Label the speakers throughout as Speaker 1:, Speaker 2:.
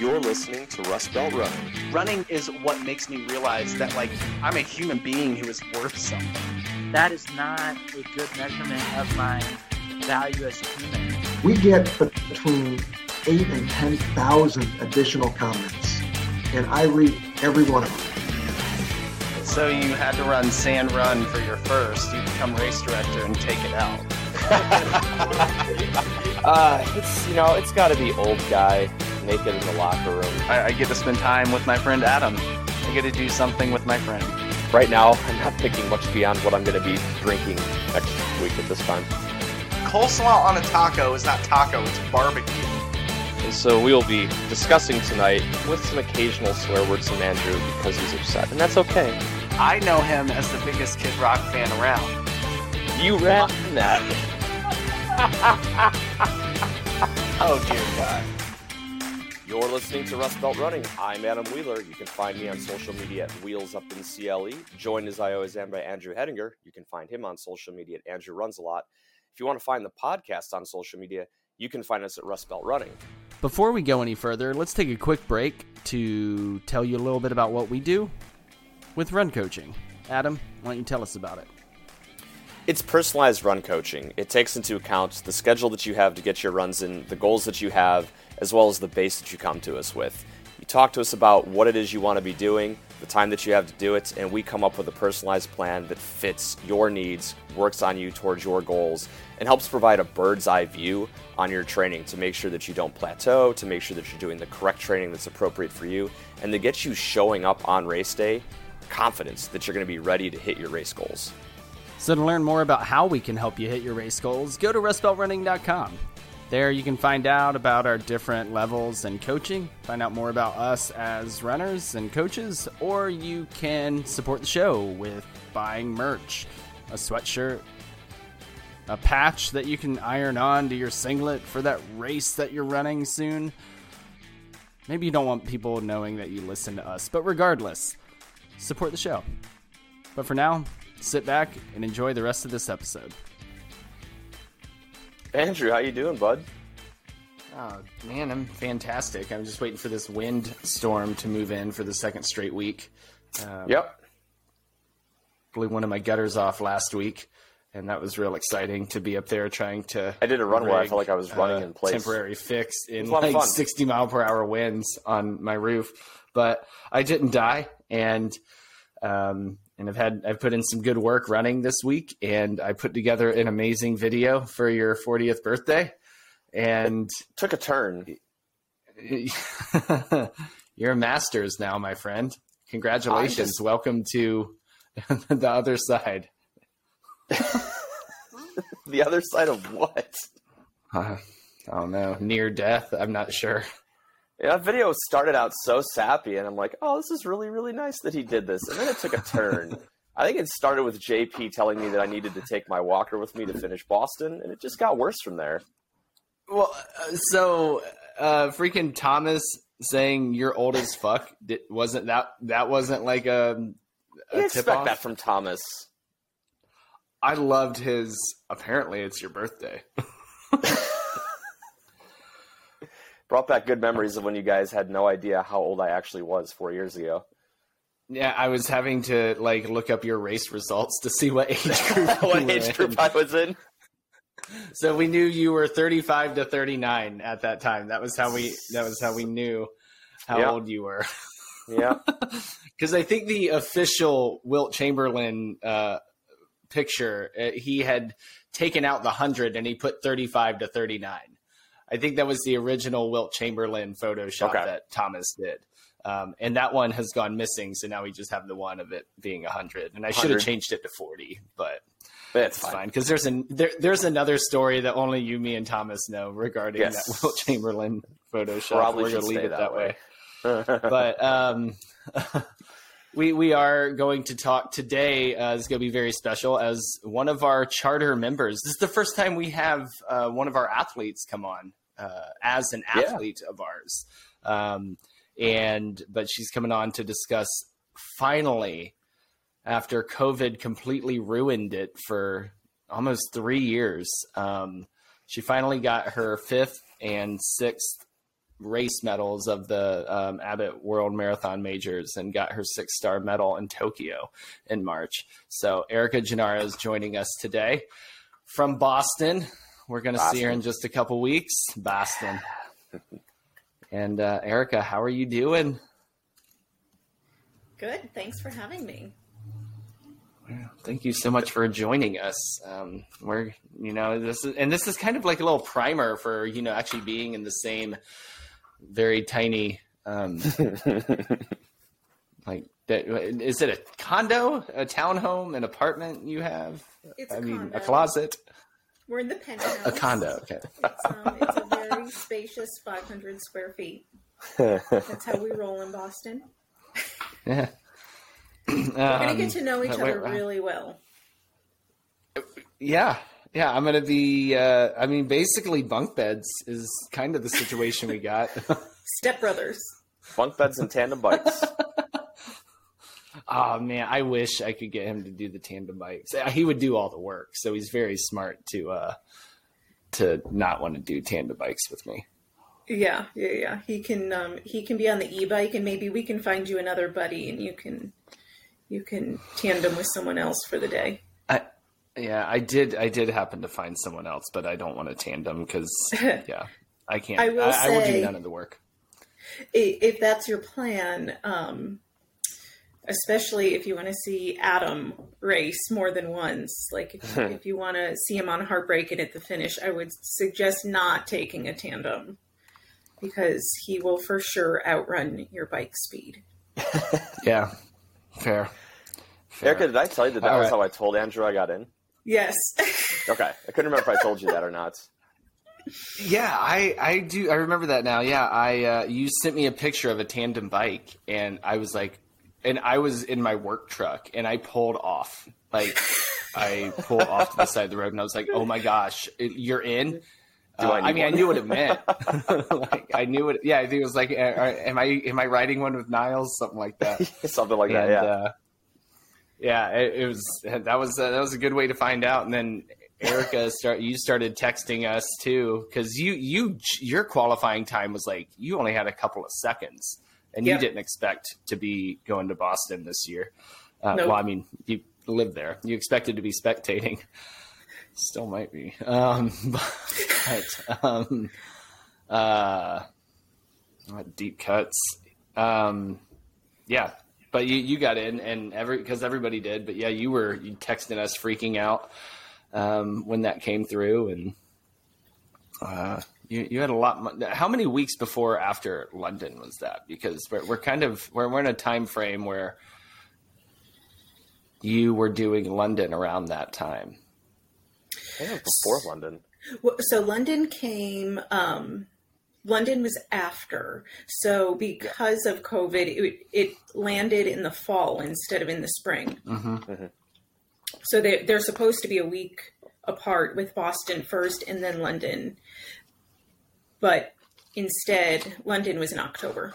Speaker 1: You're listening to Rust Belt Running.
Speaker 2: Running is what makes me realize that like I'm a human being who is worth something.
Speaker 3: That is not a good measurement of my value as a human.
Speaker 4: We get between eight and ten thousand additional comments, and I read every one of them.
Speaker 2: So you had to run sand run for your first. You become race director and take it out.
Speaker 5: uh, it's you know it's got to be old guy naked in the locker room.
Speaker 2: I, I get to spend time with my friend Adam. I get to do something with my friend.
Speaker 5: Right now, I'm not thinking much beyond what I'm going to be drinking next week at this time.
Speaker 6: Coleslaw on a taco is not taco; it's barbecue.
Speaker 5: And so we will be discussing tonight with some occasional swear words from Andrew because he's upset, and that's okay.
Speaker 2: I know him as the biggest Kid Rock fan around.
Speaker 5: You ran that.
Speaker 2: oh dear God.
Speaker 5: You're listening to Rust Belt Running. I'm Adam Wheeler. You can find me on social media at Wheels Up in CLE. Joined as I always am by Andrew Hedinger. You can find him on social media at Andrew Runs a Lot. If you want to find the podcast on social media, you can find us at Rust Belt Running.
Speaker 7: Before we go any further, let's take a quick break to tell you a little bit about what we do with run coaching. Adam, why don't you tell us about it?
Speaker 5: It's personalized run coaching. It takes into account the schedule that you have to get your runs in, the goals that you have, as well as the base that you come to us with. You talk to us about what it is you want to be doing, the time that you have to do it, and we come up with a personalized plan that fits your needs, works on you towards your goals, and helps provide a bird's eye view on your training to make sure that you don't plateau, to make sure that you're doing the correct training that's appropriate for you, and to get you showing up on race day confidence that you're going to be ready to hit your race goals.
Speaker 7: So, to learn more about how we can help you hit your race goals, go to rustbeltrunning.com. There you can find out about our different levels and coaching, find out more about us as runners and coaches, or you can support the show with buying merch, a sweatshirt, a patch that you can iron on to your singlet for that race that you're running soon. Maybe you don't want people knowing that you listen to us, but regardless, support the show. But for now, sit back and enjoy the rest of this episode.
Speaker 5: Andrew, how you doing, bud?
Speaker 7: Oh man, I'm fantastic. I'm just waiting for this wind storm to move in for the second straight week.
Speaker 5: Um, yep.
Speaker 7: Blew one of my gutters off last week, and that was real exciting to be up there trying to.
Speaker 5: I did a run rig, where I felt like I was running uh, in place.
Speaker 7: Temporary fix in like 60 mile per hour winds on my roof, but I didn't die, and um, and I've had I've put in some good work running this week, and I put together an amazing video for your 40th birthday, and
Speaker 5: it took a turn.
Speaker 7: You're a masters now, my friend. Congratulations! Just... Welcome to the other side.
Speaker 5: the other side of what?
Speaker 7: Uh, I don't know. Near death. I'm not sure.
Speaker 5: Yeah, that video started out so sappy, and I'm like, oh, this is really, really nice that he did this. And then it took a turn. I think it started with JP telling me that I needed to take my walker with me to finish Boston, and it just got worse from there.
Speaker 7: Well, uh, so uh, freaking Thomas saying you're old as fuck wasn't that that wasn't like a, a
Speaker 5: you expect off? that from Thomas.
Speaker 7: I loved his. Apparently, it's your birthday.
Speaker 5: brought back good memories of when you guys had no idea how old I actually was four years ago.
Speaker 7: Yeah, I was having to like look up your race results to see what age group
Speaker 5: what age group I was in.
Speaker 7: So we knew you were 35 to 39 at that time. That was how we that was how we knew how old you were.
Speaker 5: Yeah.
Speaker 7: Cuz I think the official Wilt Chamberlain uh, picture uh, he had taken out the 100 and he put 35 to 39. I think that was the original Wilt Chamberlain Photoshop okay. that Thomas did. Um, and that one has gone missing, so now we just have the one of it being 100. And I should have changed it to 40, but
Speaker 5: that's fine
Speaker 7: because there's an there, there's another story that only you, me, and Thomas know regarding yes. that Wilt Chamberlain Photoshop.
Speaker 5: Probably We're going to leave it that, that way.
Speaker 7: way. but um, we we are going to talk today. Uh, is going to be very special as one of our charter members. This is the first time we have uh, one of our athletes come on uh, as an athlete yeah. of ours. Um, and but she's coming on to discuss finally after COVID completely ruined it for almost three years. Um, she finally got her fifth and sixth race medals of the um, Abbott World Marathon Majors and got her six star medal in Tokyo in March. So Erica Gennaro is joining us today from Boston. We're going to see her in just a couple weeks. Boston. and uh, Erica, how are you doing?
Speaker 8: Good. Thanks for having me.
Speaker 7: Thank you so much for joining us. Um, we're, you know, this is, and this is kind of like a little primer for, you know, actually being in the same very tiny, um, like that. Is it a condo, a townhome, an apartment you have?
Speaker 8: It's
Speaker 7: I
Speaker 8: a
Speaker 7: mean,
Speaker 8: condo.
Speaker 7: a closet,
Speaker 8: We're in the penthouse.
Speaker 7: a condo. Okay.
Speaker 8: It's, um, it's a very spacious 500 square feet. That's how we roll in Boston.
Speaker 7: Yeah.
Speaker 8: We're gonna
Speaker 7: Um,
Speaker 8: get to know each
Speaker 7: wait,
Speaker 8: other
Speaker 7: wait.
Speaker 8: really well.
Speaker 7: Yeah, yeah. I'm gonna be. Uh, I mean, basically, bunk beds is kind of the situation we got.
Speaker 8: Step brothers.
Speaker 5: Bunk beds and tandem bikes.
Speaker 7: oh man, I wish I could get him to do the tandem bikes. Uh, He would do all the work, so he's very smart to uh, to not want to do tandem bikes with me.
Speaker 8: Yeah, yeah, yeah. He can um, he can be on the e-bike, and maybe we can find you another buddy, and you can you can tandem with someone else for the day.
Speaker 7: I, yeah, I did. I did happen to find someone else, but I don't want to tandem because yeah, I can't.
Speaker 8: I
Speaker 7: I
Speaker 8: will
Speaker 7: I, will do none of the work.
Speaker 8: If that's your plan, um, especially if you want to see Adam race more than once, like if, if you want to see him on Heartbreak and at the finish, I would suggest not taking a tandem because he will for sure outrun your bike speed.
Speaker 7: Yeah, fair. fair.
Speaker 5: Erica, did I tell you that that
Speaker 7: All
Speaker 5: was
Speaker 7: right.
Speaker 5: how I told Andrew I got in?
Speaker 8: Yes.
Speaker 5: Okay, I couldn't remember if I told you that or not.
Speaker 7: Yeah, I I do. I remember that now. Yeah, I uh, you sent me a picture of a tandem bike, and I was like, and I was in my work truck, and I pulled off. Like, I pulled off to the side of the road, and I was like, "Oh my gosh, you're in." Uh,
Speaker 5: I
Speaker 7: I, mean, I knew what it meant. like, I knew it. Yeah, I think it was like, uh, uh, "Am I am I riding one with Niles?" Something like that.
Speaker 5: Something like that, yeah.
Speaker 7: uh, yeah, it, it was that was uh, that was a good way to find out. And then Erica start you started texting us too because you you your qualifying time was like you only had a couple of seconds, and
Speaker 8: Yeah.
Speaker 7: you didn't expect to be going to Boston this year. Uh,
Speaker 8: Nope.
Speaker 7: Well, I mean, you live there. You expected to be spectating. Still might be, um, but um, uh, deep cuts. Um, yeah, but you, you got in and every because everybody did. But yeah, you were you texting us freaking out um, when that came through, and uh, you you had a lot. How many weeks before or after London was that? Because we're we're kind of we're we're in a time frame where you were doing London around that time.
Speaker 5: I think it was before London.
Speaker 8: Well, so London came. Um, London was after. So because of COVID, it, it landed in the fall instead of in the spring. So they they're supposed to be a week apart with Boston first and then London, but instead London was in October.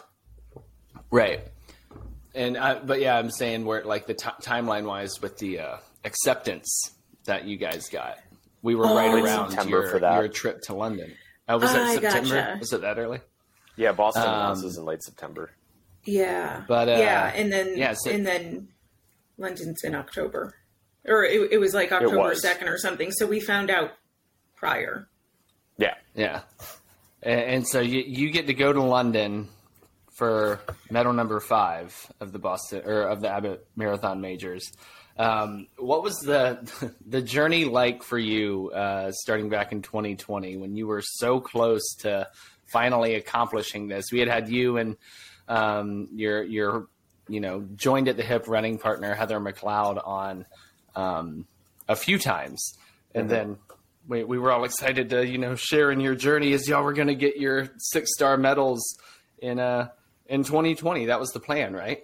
Speaker 7: Right. And uh, but yeah, I'm saying where like the t- timeline wise with the uh, acceptance that you guys got, we were right
Speaker 8: Oh.
Speaker 7: around
Speaker 5: September
Speaker 7: your,
Speaker 5: for that.
Speaker 7: your trip to London. Uh, was that
Speaker 8: I
Speaker 7: September?
Speaker 8: gotcha.
Speaker 7: Was it that early?
Speaker 5: Yeah, Boston
Speaker 7: Um,
Speaker 5: announces in late September.
Speaker 8: Yeah,
Speaker 7: But, uh,
Speaker 8: yeah, and then
Speaker 7: yeah, so-
Speaker 8: and then London's in October, or it, it was like October second or something. So we found out prior.
Speaker 5: Yeah.
Speaker 7: Yeah. And, so you you get to go to London for medal number five of the Boston or of the Abbott Marathon Majors. Um, what was the the journey like for you uh, starting back in 2020 when you were so close to finally accomplishing this? We had had you and um, your your you know joined at the hip running partner Heather McLeod on um, a few times, and then we, we were all excited to you know share in your journey as y'all were going to get your six star medals in uh in 2020. That was the plan, right?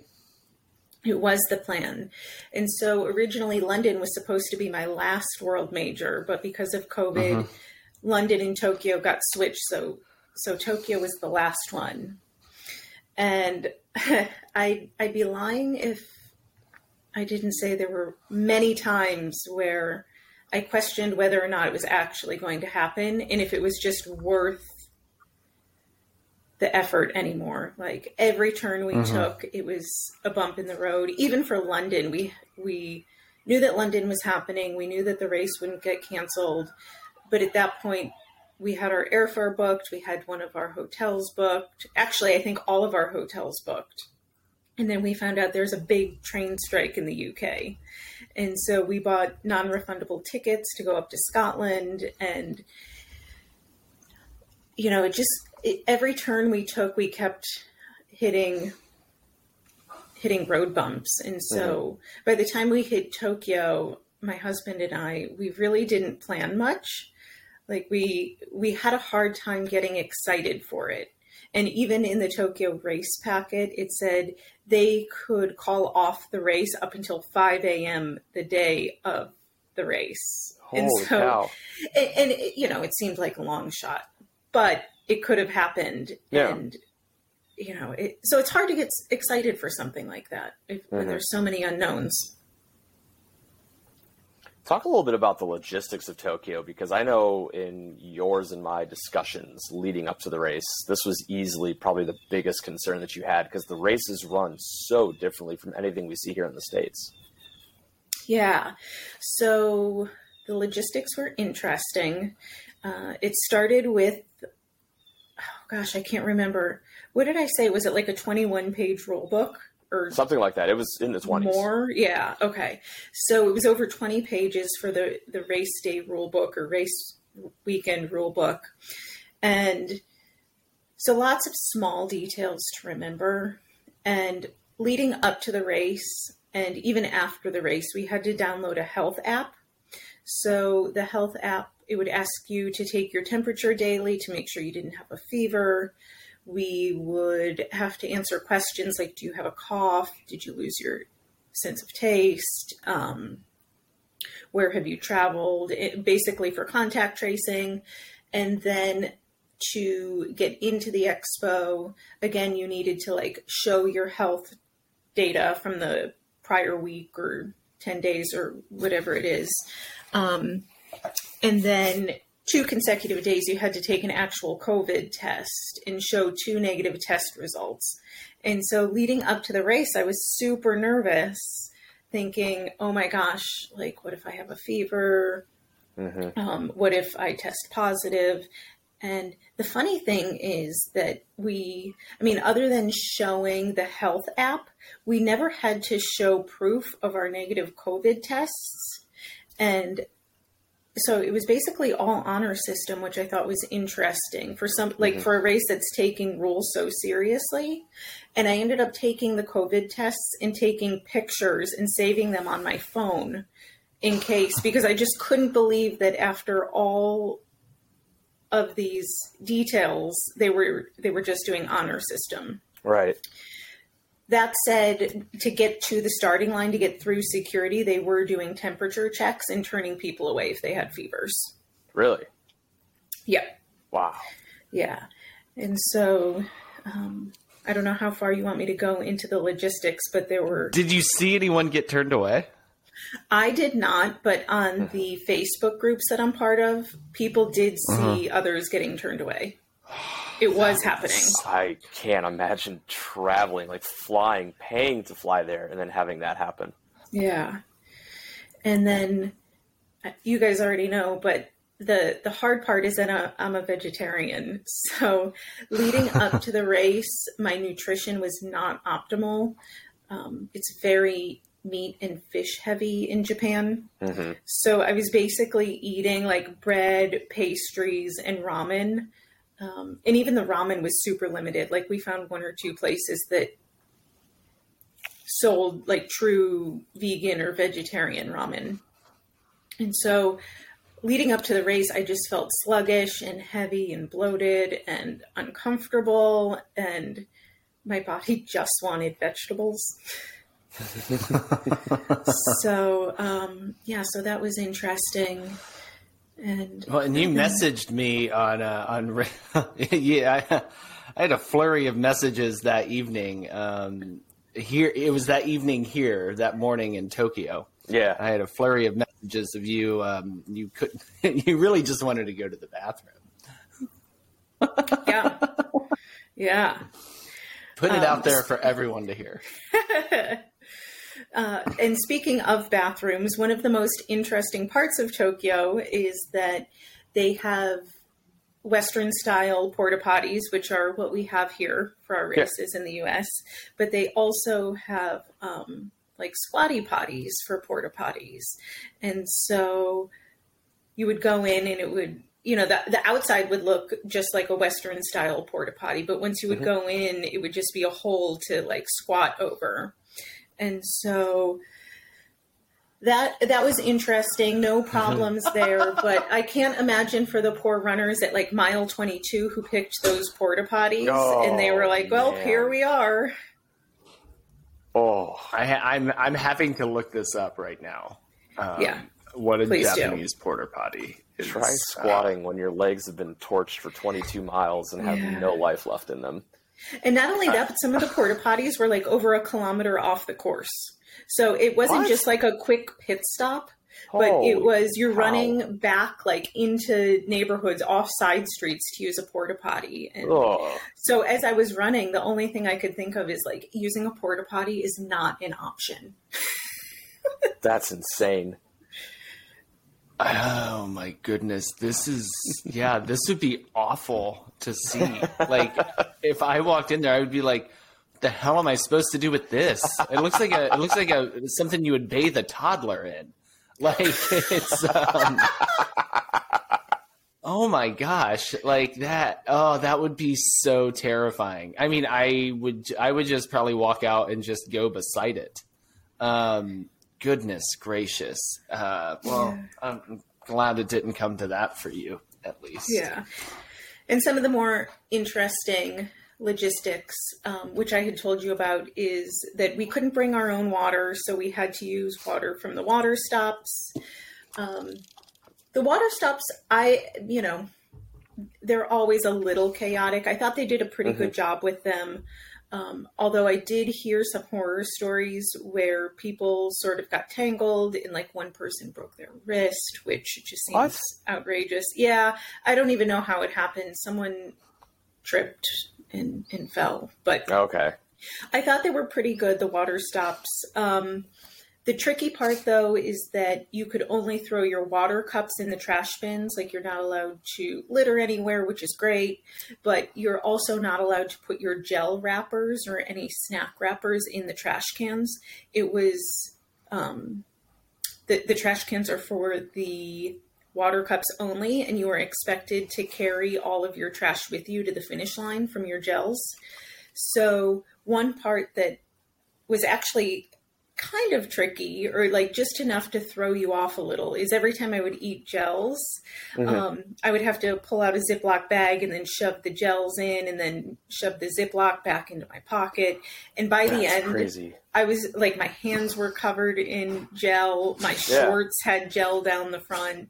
Speaker 8: It was the plan. And so originally London was supposed to be my last world major, but because of COVID, London and Tokyo got switched. So, so Tokyo was the last one. And I, I'd be lying if I didn't say there were many times where I questioned whether or not it was actually going to happen and if it was just worth the effort anymore. Like every turn we
Speaker 7: Mhm.
Speaker 8: took, it was a bump in the road. Even for London, we we knew that London was happening. We knew that the race wouldn't get canceled, but at that point, we had our airfare booked. We had one of our hotels booked. Actually, I think all of our hotels booked. And then we found out there's a big train strike in the UK. And so we bought non refundable tickets to go up to Scotland. And, you know, it just, it, every turn we took, we kept hitting hitting road bumps. And so mm-hmm. by the time we hit Tokyo, my husband and I, we really didn't plan much. Like we we had a hard time getting excited for it. And even in the Tokyo race packet, it said they could call off the race up until 5 a.m. the day of the race.
Speaker 5: Holy
Speaker 8: and so,
Speaker 5: cow.
Speaker 8: and, and it, you know, it seemed like a long shot, but it could have happened.
Speaker 5: Yeah.
Speaker 8: And, you know, it, so it's hard to get excited for something like that if, when
Speaker 5: Mhm.
Speaker 8: there's so many unknowns.
Speaker 5: Talk a little bit about the logistics of Tokyo because I know in yours and my discussions leading up to the race, this was easily probably the biggest concern that you had because the races run so differently from anything we see here in the States.
Speaker 8: Yeah. So the logistics were interesting. Uh, it started with, oh gosh, I can't remember. What did I say? Was it like a 21 page rule book or
Speaker 5: Something like that. It was in the 20s.
Speaker 8: more? Yeah. Okay. So it was over 20 pages for the, the race day rule book or race weekend rule book. And so lots of small details to remember. And leading up to the race and even after the race, we had to download a health app. So the health app, it would ask you to take your temperature daily to make sure you didn't have a fever. We would have to answer questions like Do you have a cough? Did you lose your sense of taste? Um, where have you traveled? It, basically, for contact tracing. And then to get into the expo, again, you needed to like show your health data from the prior week or 10 days or whatever it is. Um, and then two consecutive days, you had to take an actual COVID test and show two negative test results. And so leading up to the race, I was super nervous, thinking, oh my gosh, like, what if I have a fever?
Speaker 5: hmm
Speaker 8: um, what if I test positive? And the funny thing is that we, I mean, other than showing the health app, we never had to show proof of our negative COVID tests. And so it was basically all honor system, which I thought was interesting for some, like
Speaker 5: Mhm.
Speaker 8: for a race that's taking rules so seriously. And I ended up taking the COVID tests and taking pictures and saving them on my phone in case because I just couldn't believe that after all of these details they were they were just doing honor system.
Speaker 5: Right.
Speaker 8: That said, to get to the starting line to get through security, they were doing temperature checks and turning people away if they had fevers.
Speaker 5: Really?
Speaker 8: Yep.
Speaker 5: Wow.
Speaker 8: Yeah. And so um, I don't know how far you want me to go into the logistics, but there were
Speaker 7: Did you see anyone get turned away?
Speaker 8: I did not, but on the Facebook groups that I'm part of, people did see others getting turned away. It was happening.
Speaker 5: I can't imagine traveling, like flying, paying to fly there, and then having that happen.
Speaker 8: Yeah. And then uh, you guys already know, but the the hard part is that I- I'm a vegetarian. So leading up to the race, my nutrition was not optimal. Um, it's very meat and fish heavy in Japan.
Speaker 5: hmm
Speaker 8: So I was basically eating like bread, pastries, and ramen. Um, and even the ramen was super limited. Like we found one or two places that sold like true vegan or vegetarian ramen. And so leading up to the race, I just felt sluggish and heavy and bloated and uncomfortable. And my body just wanted vegetables. so um, yeah, so that was interesting. And
Speaker 7: Well, and you messaged me on uh, on yeah. I, I had a flurry of messages that evening. Um, here, it was that evening here, that morning in Tokyo.
Speaker 5: Yeah.
Speaker 7: I had a flurry of messages of you. Um, you couldn't. You really just wanted to go to the bathroom.
Speaker 8: yeah, Yeah.
Speaker 7: Put it
Speaker 8: Um,
Speaker 7: out there for everyone to hear.
Speaker 8: Uh, and speaking of bathrooms, one of the most interesting parts of Tokyo is that they have Western style porta potties, which are what we have here for our
Speaker 5: Yeah.
Speaker 8: races in the US, but they also have um, like squatty potties for porta potties. And so you would go in and it would you know the, the outside would look just like a western style porta potty but once you would go in it would just be a hole to like squat over and so that that was interesting no problems there but i can't imagine for the poor runners at like mile 22 who picked those porta potties and they were
Speaker 5: Oh,
Speaker 8: like well
Speaker 5: man.
Speaker 8: here we are
Speaker 5: Oh,
Speaker 7: I ha- I'm I'm having to look this up right now. Um,
Speaker 8: Yeah.
Speaker 7: What a
Speaker 8: Please do.
Speaker 7: Japanese porta potty is.
Speaker 5: try
Speaker 7: uh,
Speaker 5: squatting when your legs have been torched for 22 miles and have
Speaker 8: Yeah.
Speaker 5: no life left in them.
Speaker 8: And not only that, but some of the porta potties were like over a kilometer off the course. So it wasn't
Speaker 5: What?
Speaker 8: just like a quick pit stop, but it was you're
Speaker 5: cow.
Speaker 8: running back like into neighborhoods off side streets to use a porta potty. And
Speaker 5: Oh,
Speaker 8: so as I was running, the only thing I could think of is like using a porta potty is not an option.
Speaker 5: that's insane.
Speaker 7: Oh my goodness, this is yeah, this would be awful to see. Like if I walked in there, I would be like, "The hell am I supposed to do with this?" It looks like a it looks like a something you would bathe a toddler in. Like it's um, Oh my gosh, like that. Oh, that would be so terrifying. I mean, I would I would just probably walk out and just go beside it. Um goodness gracious. Uh well, I'm glad it didn't come to that for you at least.
Speaker 8: Yeah. And some of the more interesting logistics, um, which I had told you about, is that we couldn't bring our own water, so we had to use water from the water stops. Um, the water stops, I, you know, they're always a little chaotic. I thought they did a pretty good job with them. Um, although I did hear some horror stories where people sort of got tangled and like one person broke their wrist, which just seems
Speaker 5: What?
Speaker 8: outrageous. Yeah, I don't even know how it happened. Someone tripped and, and fell, but
Speaker 5: Okay.
Speaker 8: I thought they were pretty good, the water stops. Um, the tricky part, though, is that you could only throw your water cups in the trash bins. Like, you're not allowed to litter anywhere, which is great, but you're also not allowed to put your gel wrappers or any snack wrappers in the trash cans. It was, um, the, the trash cans are for the water cups only, and you are expected to carry all of your trash with you to the finish line from your gels. So one part that was actually kind of tricky or like just enough to throw you off a little is every time I would eat gels, um, I would have to pull out a Ziploc bag and then shove the gels in and then shove the Ziploc back into my pocket. And by the end,
Speaker 5: crazy.
Speaker 8: I was like, my hands were covered in gel. My
Speaker 5: Yeah.
Speaker 8: shorts had gel down the front.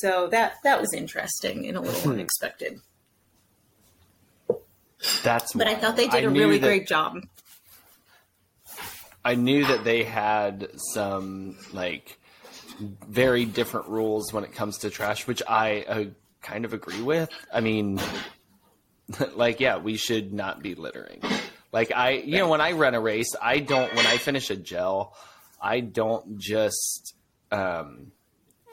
Speaker 8: So that that was interesting and a
Speaker 5: Hmm.
Speaker 8: little unexpected.
Speaker 7: That's
Speaker 8: But I thought they did a really
Speaker 7: that-
Speaker 8: great job.
Speaker 7: I knew that they had some like very different rules when it comes to trash, which I uh, kind of agree with. I mean, like, yeah, we should not be littering. Like, I, you know, when I run a race, I don't, when I finish a gel, I don't just um,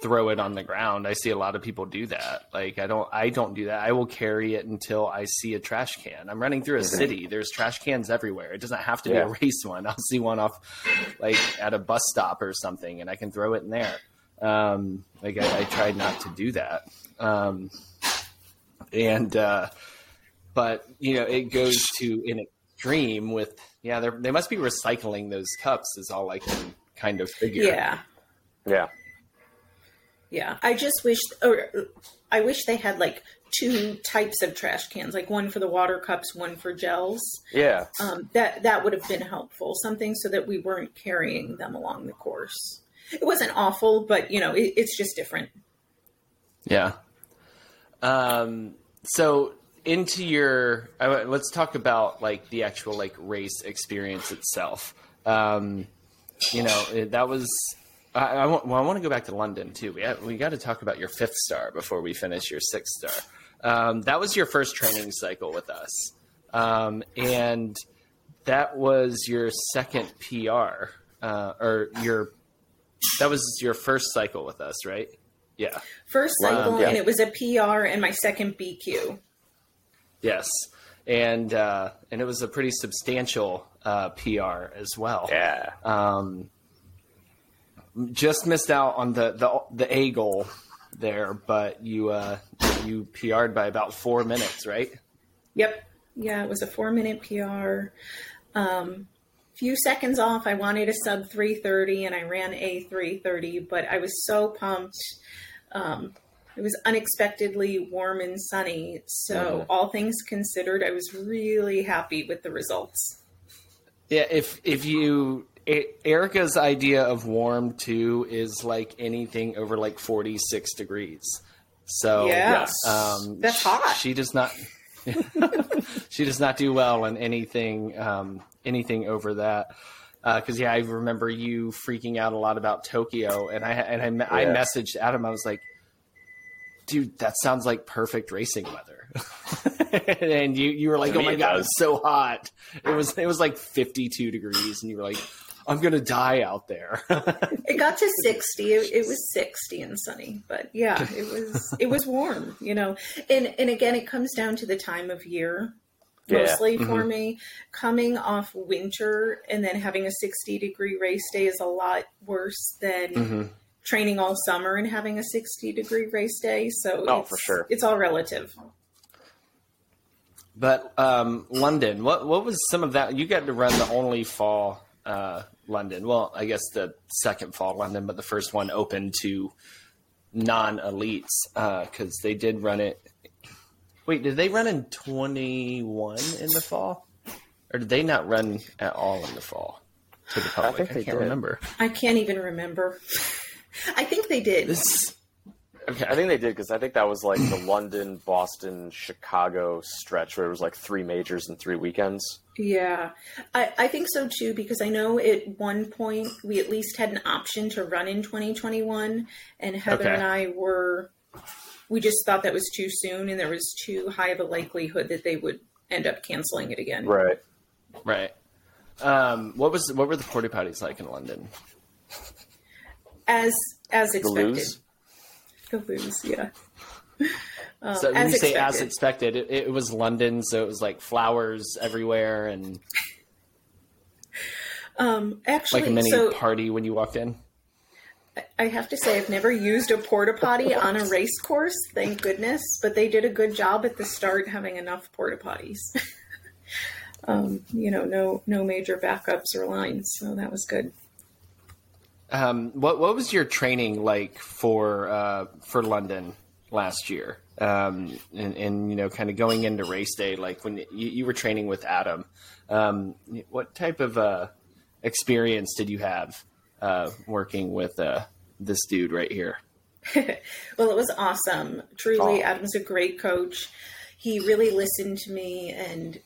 Speaker 7: throw it on the ground. I see a lot of people do that. Like, I don't, I don't do that. I will carry it until I see a trash can. I'm running through a city. There's trash cans everywhere. It doesn't have to be a race one. I'll see one off, like, at a bus stop or something, and I can throw it in there. Um, like, I, I tried not to do that. Um, and, uh, but you know, it goes to an extreme with yeah. they're- They must be recycling those cups. Is all I can kind of figure.
Speaker 8: Yeah.
Speaker 5: Yeah.
Speaker 8: Yeah, I just wish, or I wish they had like two types of trash cans, like one for the water cups, one for gels.
Speaker 5: Yeah.
Speaker 8: Um, that that would have been helpful. Something so that we weren't carrying them along the course. It wasn't awful, but you know, it, it's just different.
Speaker 7: Yeah. Um. So into your, I, let's talk about like the actual like race experience itself. Um, you know, that was. I, I, want, well, I want to go back to London too. We have, we got to talk about your fifth star before we finish your sixth star. Um, that was your first training cycle with us. um, and that was your second PR, uh, or your that was your first cycle with us, right? Yeah.
Speaker 8: First cycle,
Speaker 5: Wow. Yeah.
Speaker 8: and it was a PR and my second BQ.
Speaker 7: Yes, and uh, and it was a pretty substantial uh, PR as well.
Speaker 5: Yeah.
Speaker 7: Um, just missed out on the the the A goal there, but you uh, you PR'd by about four minutes, right?
Speaker 8: Yep. Yeah, it was a four minute PR. Um, few seconds off. I wanted a sub 330 and I ran a 330, but I was so pumped. Um, it was unexpectedly warm and sunny. So, all things considered, I was really happy with the results.
Speaker 7: Yeah, if if you E- Erica's idea of warm too is like anything over like forty six degrees. So
Speaker 8: Yeah.
Speaker 7: um,
Speaker 8: That's hot.
Speaker 7: She does not. she does not do well in anything um, anything over that. Because yeah, I remember you freaking out a lot about Tokyo, and I and I, me- I messaged Adam. I was like, "Dude, that sounds like perfect racing weather." and you you were like,
Speaker 5: To
Speaker 7: "Oh my god,
Speaker 5: does.
Speaker 7: it's so hot!" It was it was like fifty two degrees, and you were like, "I'm gonna die out there."
Speaker 8: It got to 60. It, it was 60 and sunny, but yeah, it was it was warm, you know. And and again, it comes down to the time of year.
Speaker 5: Yeah.
Speaker 8: Mostly for me, coming off winter and then having a 60 degree race day is a lot worse than
Speaker 7: Mhm.
Speaker 8: training all summer and having a 60 degree race day. So
Speaker 5: Oh,
Speaker 8: it's,
Speaker 5: for sure.
Speaker 8: it's all relative.
Speaker 7: But um, London, what what was some of that? You got to run the only fall uh, London. Well, I guess the second fall London, but the first one open to non elites because they did run it. Wait, did they run in twenty one in the fall, or did they not run at all in the fall to the public? I,
Speaker 5: think they
Speaker 7: can't
Speaker 5: did.
Speaker 7: remember.
Speaker 8: I can't even remember. I think they did.
Speaker 7: This okay.
Speaker 5: I think they did because I think that was like the London, Boston, Chicago stretch where it was like three majors in three weekends.
Speaker 8: Yeah, I, I think so too, because I know at one point we at least had an option to run in 2021, and Heather
Speaker 7: Okay.
Speaker 8: and I were, we just thought that was too soon, and there was too high of a likelihood that they would end up canceling it again.
Speaker 5: Right.
Speaker 7: right. Um, what was what were the porta potties like in London?
Speaker 8: As as
Speaker 5: The
Speaker 8: expected.
Speaker 5: loos.
Speaker 8: The loos, yeah. Um,
Speaker 7: So when you say as
Speaker 8: expected.
Speaker 7: expected, it, it was London, so it was like flowers everywhere and
Speaker 8: Um, actually,
Speaker 7: like a mini
Speaker 8: so
Speaker 7: party when you walked in.
Speaker 8: I have to say, I've never used a porta potty on a race course, thank goodness. But they did a good job at the start having enough porta potties. um, you know, no no major backups or lines, so that was good.
Speaker 7: Um, what what was your training like for uh, for London last year? Um, and, and you know, kind of going into race day, like when you, you were training with Adam, um, what type of uh, experience did you have uh, working with uh, this dude right here?
Speaker 8: Well, it was awesome. Truly,
Speaker 5: Aw.
Speaker 8: Adam's a great coach. He really listened to me and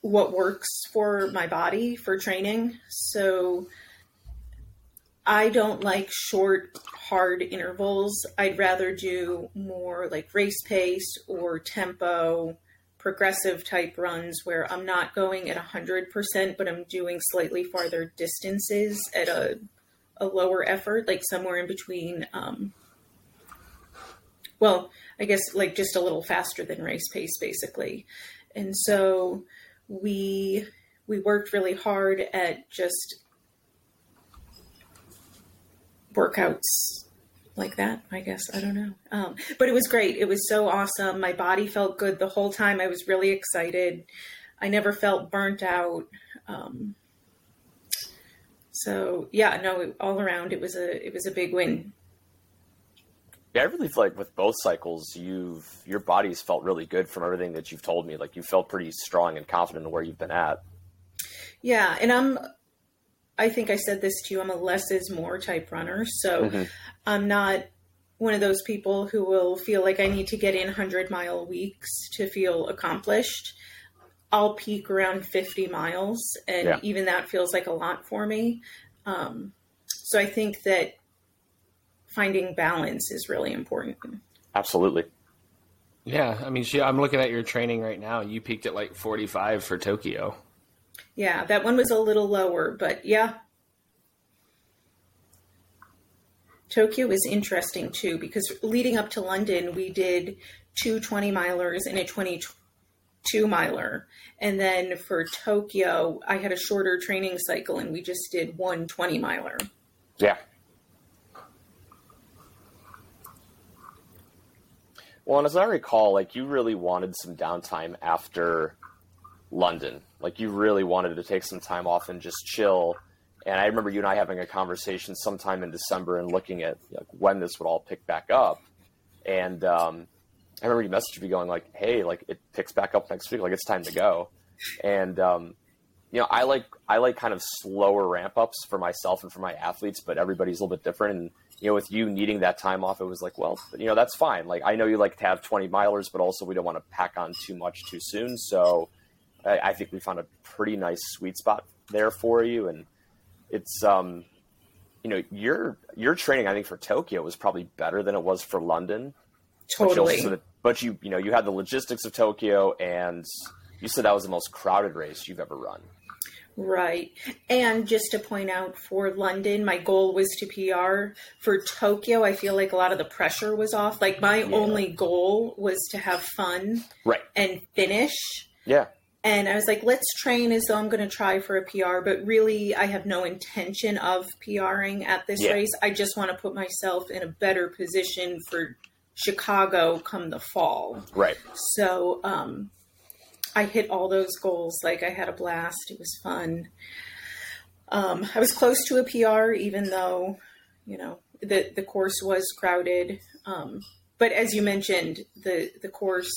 Speaker 8: what works for my body for training. So I don't like short, hard intervals. I'd rather do more like race pace or tempo, progressive type runs where I'm not going at 100%, but I'm doing slightly farther distances at a, a lower effort, like somewhere in between. Um, well, I guess like just a little faster than race pace, basically. And so we we worked really hard at just workouts like that. I guess I don't know, um, but it was great. It was so awesome. My body felt good the whole time. I was really excited. I never felt burnt out. Um, so yeah, no, all around it was a it was a big win.
Speaker 5: Yeah, I really feel like with both cycles, you've your body's felt really good from everything that you've told me. Like you felt pretty strong and confident in where you've been at.
Speaker 8: Yeah, and I'm I think I said this to you, I'm a less is more type runner. So
Speaker 5: Mhm.
Speaker 8: I'm not one of those people who will feel like I need to get in 100 mile weeks to feel accomplished. I'll peak around 50 miles, and
Speaker 5: Yeah.
Speaker 8: even that feels like a lot for me. Um, so I think that finding balance is really important.
Speaker 5: Absolutely.
Speaker 7: Yeah, I mean, she, I'm looking at your training right now. You peaked at like 45 for Tokyo.
Speaker 8: Yeah, that one was a little lower, but yeah. Tokyo is interesting too because leading up to London, we did two 20 milers and a 22 miler. And then for Tokyo, I had a shorter training cycle and we just did one 20 miler.
Speaker 5: Yeah. Well, and as I recall, like you really wanted some downtime after London. Like you really wanted to take some time off and just chill. And I remember you and I having a conversation sometime in December and looking at like, when this would all pick back up. And um, I remember you messaged me going like, "Hey, like it picks back up next week. Like it's time to go." And um, you know, I like I like kind of slower ramp ups for myself and for my athletes, but everybody's a little bit different. And you know, with you needing that time off, it was like, well, you know, that's fine. Like I know you like to have twenty milers, but also we don't want to pack on too much too soon. So I, I think we found a pretty nice sweet spot there for you, and it's um, you know, your your training I think for Tokyo was probably better than it was for London.
Speaker 8: Totally.
Speaker 5: But you, but you, you know, you had the logistics of Tokyo, and you said that was the most crowded race you've ever run.
Speaker 8: Right. And just to point out for London, my goal was to PR. For Tokyo, I feel like a lot of the pressure was off. Like my
Speaker 5: Yeah.
Speaker 8: only goal was to have fun
Speaker 5: Right.
Speaker 8: and finish.
Speaker 5: Yeah.
Speaker 8: And I was like, let's train as though I'm going to try for a PR, but really, I have no intention of PRing at this
Speaker 5: Yeah.
Speaker 8: race. I just want to put myself in a better position for Chicago come the fall.
Speaker 5: Right.
Speaker 8: So um, I hit all those goals. Like I had a blast. It was fun. Um, I was close to a PR, even though, you know, the the course was crowded. Um, but as you mentioned, the the course,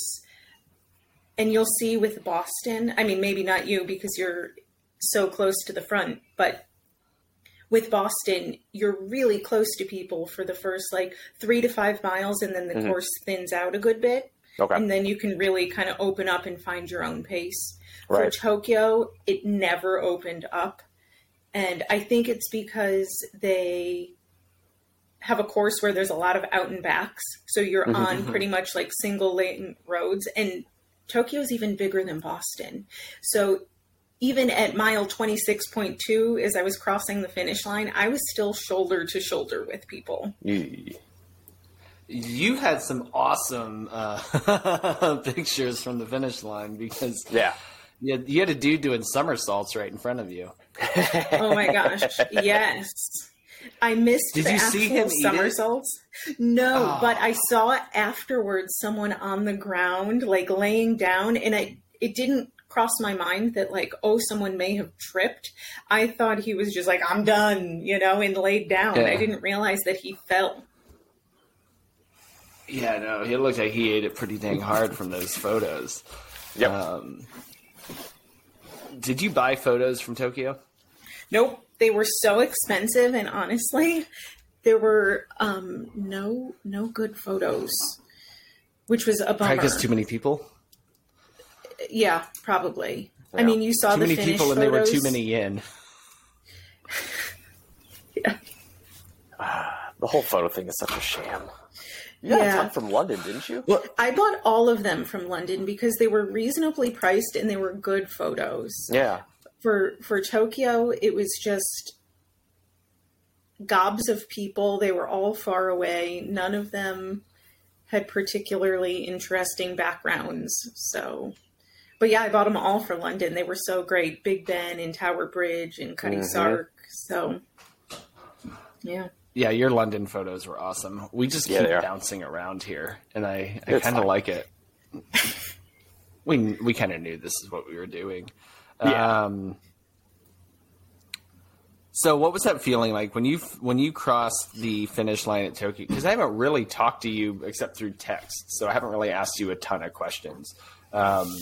Speaker 8: and you'll see with Boston. I mean, maybe not you because you're so close to the front, but with Boston, you're really close to people for the first like three to five miles, and then the
Speaker 5: Mhm.
Speaker 8: course thins out a good bit
Speaker 5: Okay.
Speaker 8: and then you can really kind of open up and find your own pace.
Speaker 5: Right.
Speaker 8: For Tokyo, it never opened up. And I think it's because they have a course where there's a lot of out and backs. So you're
Speaker 5: Mhm.
Speaker 8: on pretty much like single lane roads. And Tokyo's even bigger than Boston. So even at mile 26.2, as I was crossing the finish line, I was still shoulder to shoulder with people.
Speaker 5: You,
Speaker 7: You had some awesome uh, pictures from the finish line because
Speaker 5: yeah.
Speaker 7: you had, you had a dude doing somersaults right in front of you.
Speaker 8: Oh my gosh, yes. I missed
Speaker 7: Did
Speaker 8: the
Speaker 7: you see
Speaker 8: actual
Speaker 7: him eat
Speaker 8: somersaults. No,
Speaker 7: Oh.
Speaker 8: but I saw afterwards someone on the ground, like laying down, and it it didn't cross my mind that like, oh, someone may have tripped. I thought he was just like, I'm done, you know, and laid down.
Speaker 7: Yeah.
Speaker 8: I didn't realize that he fell.
Speaker 7: Yeah, no, he looked like he ate it pretty dang hard from those photos.
Speaker 5: Yep.
Speaker 7: Um, did you buy photos from Tokyo?
Speaker 8: Nope, they were so expensive, and honestly, there were um, no no good photos, which was a bummer.
Speaker 7: Probably because too many people.
Speaker 8: Yeah, probably. I mean, you saw
Speaker 7: Too
Speaker 8: the
Speaker 7: many
Speaker 8: finished
Speaker 7: people, and they were too many in. Yeah.
Speaker 5: The whole photo thing is such a sham. You got
Speaker 8: Yeah.
Speaker 5: a from London, didn't you?
Speaker 8: I bought all of them from London because they were reasonably priced and they were good photos.
Speaker 5: Yeah.
Speaker 8: For for Tokyo, it was just gobs of people. They were all far away. None of them had particularly interesting backgrounds. So, but yeah, I bought them all for London. They were so great. Big Ben and Tower Bridge and Cutty
Speaker 5: Mhm.
Speaker 8: Sark. So, yeah.
Speaker 7: Yeah, your London photos were awesome. We just
Speaker 5: Yeah,
Speaker 7: keep bouncing around here, and I, I kind of like it. we we kind of knew this is what we were doing.
Speaker 5: Yeah.
Speaker 7: Um, so, what was that feeling like when you when you crossed the finish line at Tokyo? Because I haven't really talked to you except through text, so I haven't really asked you a ton of questions. Um,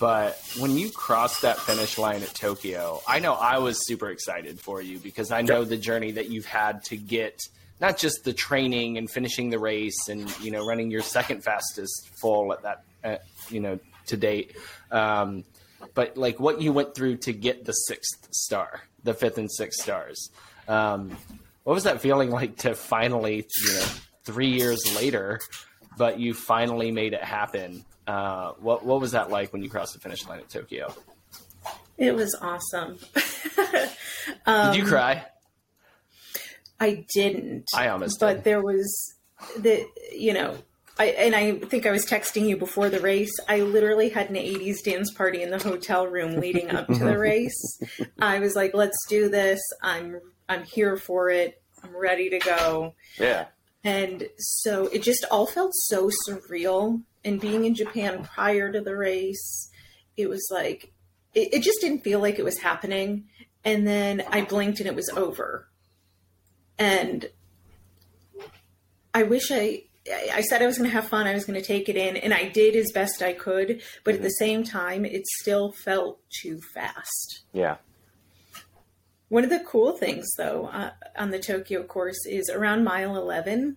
Speaker 7: but when you crossed that finish line at Tokyo, I know I was super excited for you because I know the journey that you've had to get not just the training and finishing the race and you know running your second fastest full at that uh, you know to date, um, but like what you went through to get the sixth star, the fifth and sixth stars. Um, what was that feeling like to finally, you know, three years later, but you finally made it happen. Uh, what what was that like when you crossed the finish line at Tokyo?
Speaker 8: It was awesome.
Speaker 7: Did you cry?
Speaker 8: I didn't.
Speaker 7: I almost
Speaker 8: but
Speaker 7: did.
Speaker 8: there was the you know I and I think I was texting you before the race. I literally had an 80s dance party in the hotel room leading up to the race. I was like, "Let's do this. I'm I'm here for it. I'm ready to go."
Speaker 5: Yeah.
Speaker 8: And so it just all felt so surreal. And being in Japan prior to the race, it was like it, it just didn't feel like it was happening. And then I blinked and it was over. And I wish I I said I was going to have fun. I was going to take it in, and I did as best I could. But at the same time, it still felt too fast.
Speaker 5: Yeah.
Speaker 8: One of the cool things, though, uh, on the Tokyo course is around mile 11,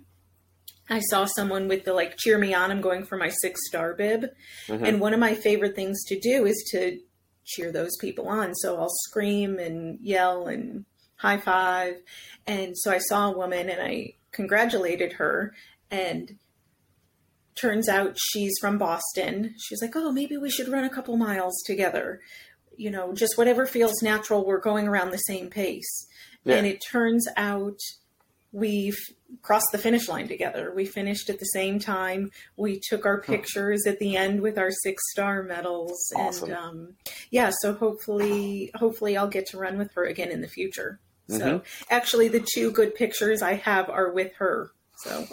Speaker 8: I saw someone with the like, cheer me on, I'm going for my six star bib. And one of my favorite things to do is to cheer those people on. So I'll scream and yell and high five. And so I saw a woman and I congratulated her. And turns out she's from Boston. She's like, oh, maybe we should run a couple miles together. You know, just whatever feels natural. We're going around the same pace.
Speaker 5: Yeah.
Speaker 8: And it turns out we've crossed the finish line together. We finished at the same time. We took our pictures at the end with our six star medals.
Speaker 5: Awesome.
Speaker 8: And um, yeah, so hopefully, hopefully I'll get to run with her again in the future. So actually, the two good pictures I have are with her. So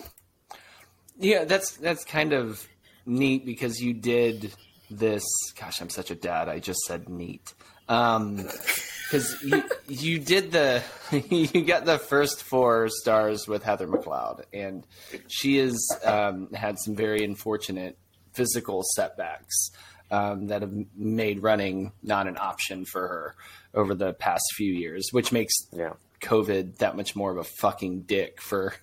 Speaker 7: Yeah, that's that's kind of neat because you did this. Gosh, I'm such a dad. I just said neat. Um, because you you did the you got the first four stars with Heather McLeod, and she has um, had some very unfortunate physical setbacks um, that have made running not an option for her over the past few years, which makes
Speaker 5: Yeah.
Speaker 7: COVID that much more of a fucking dick for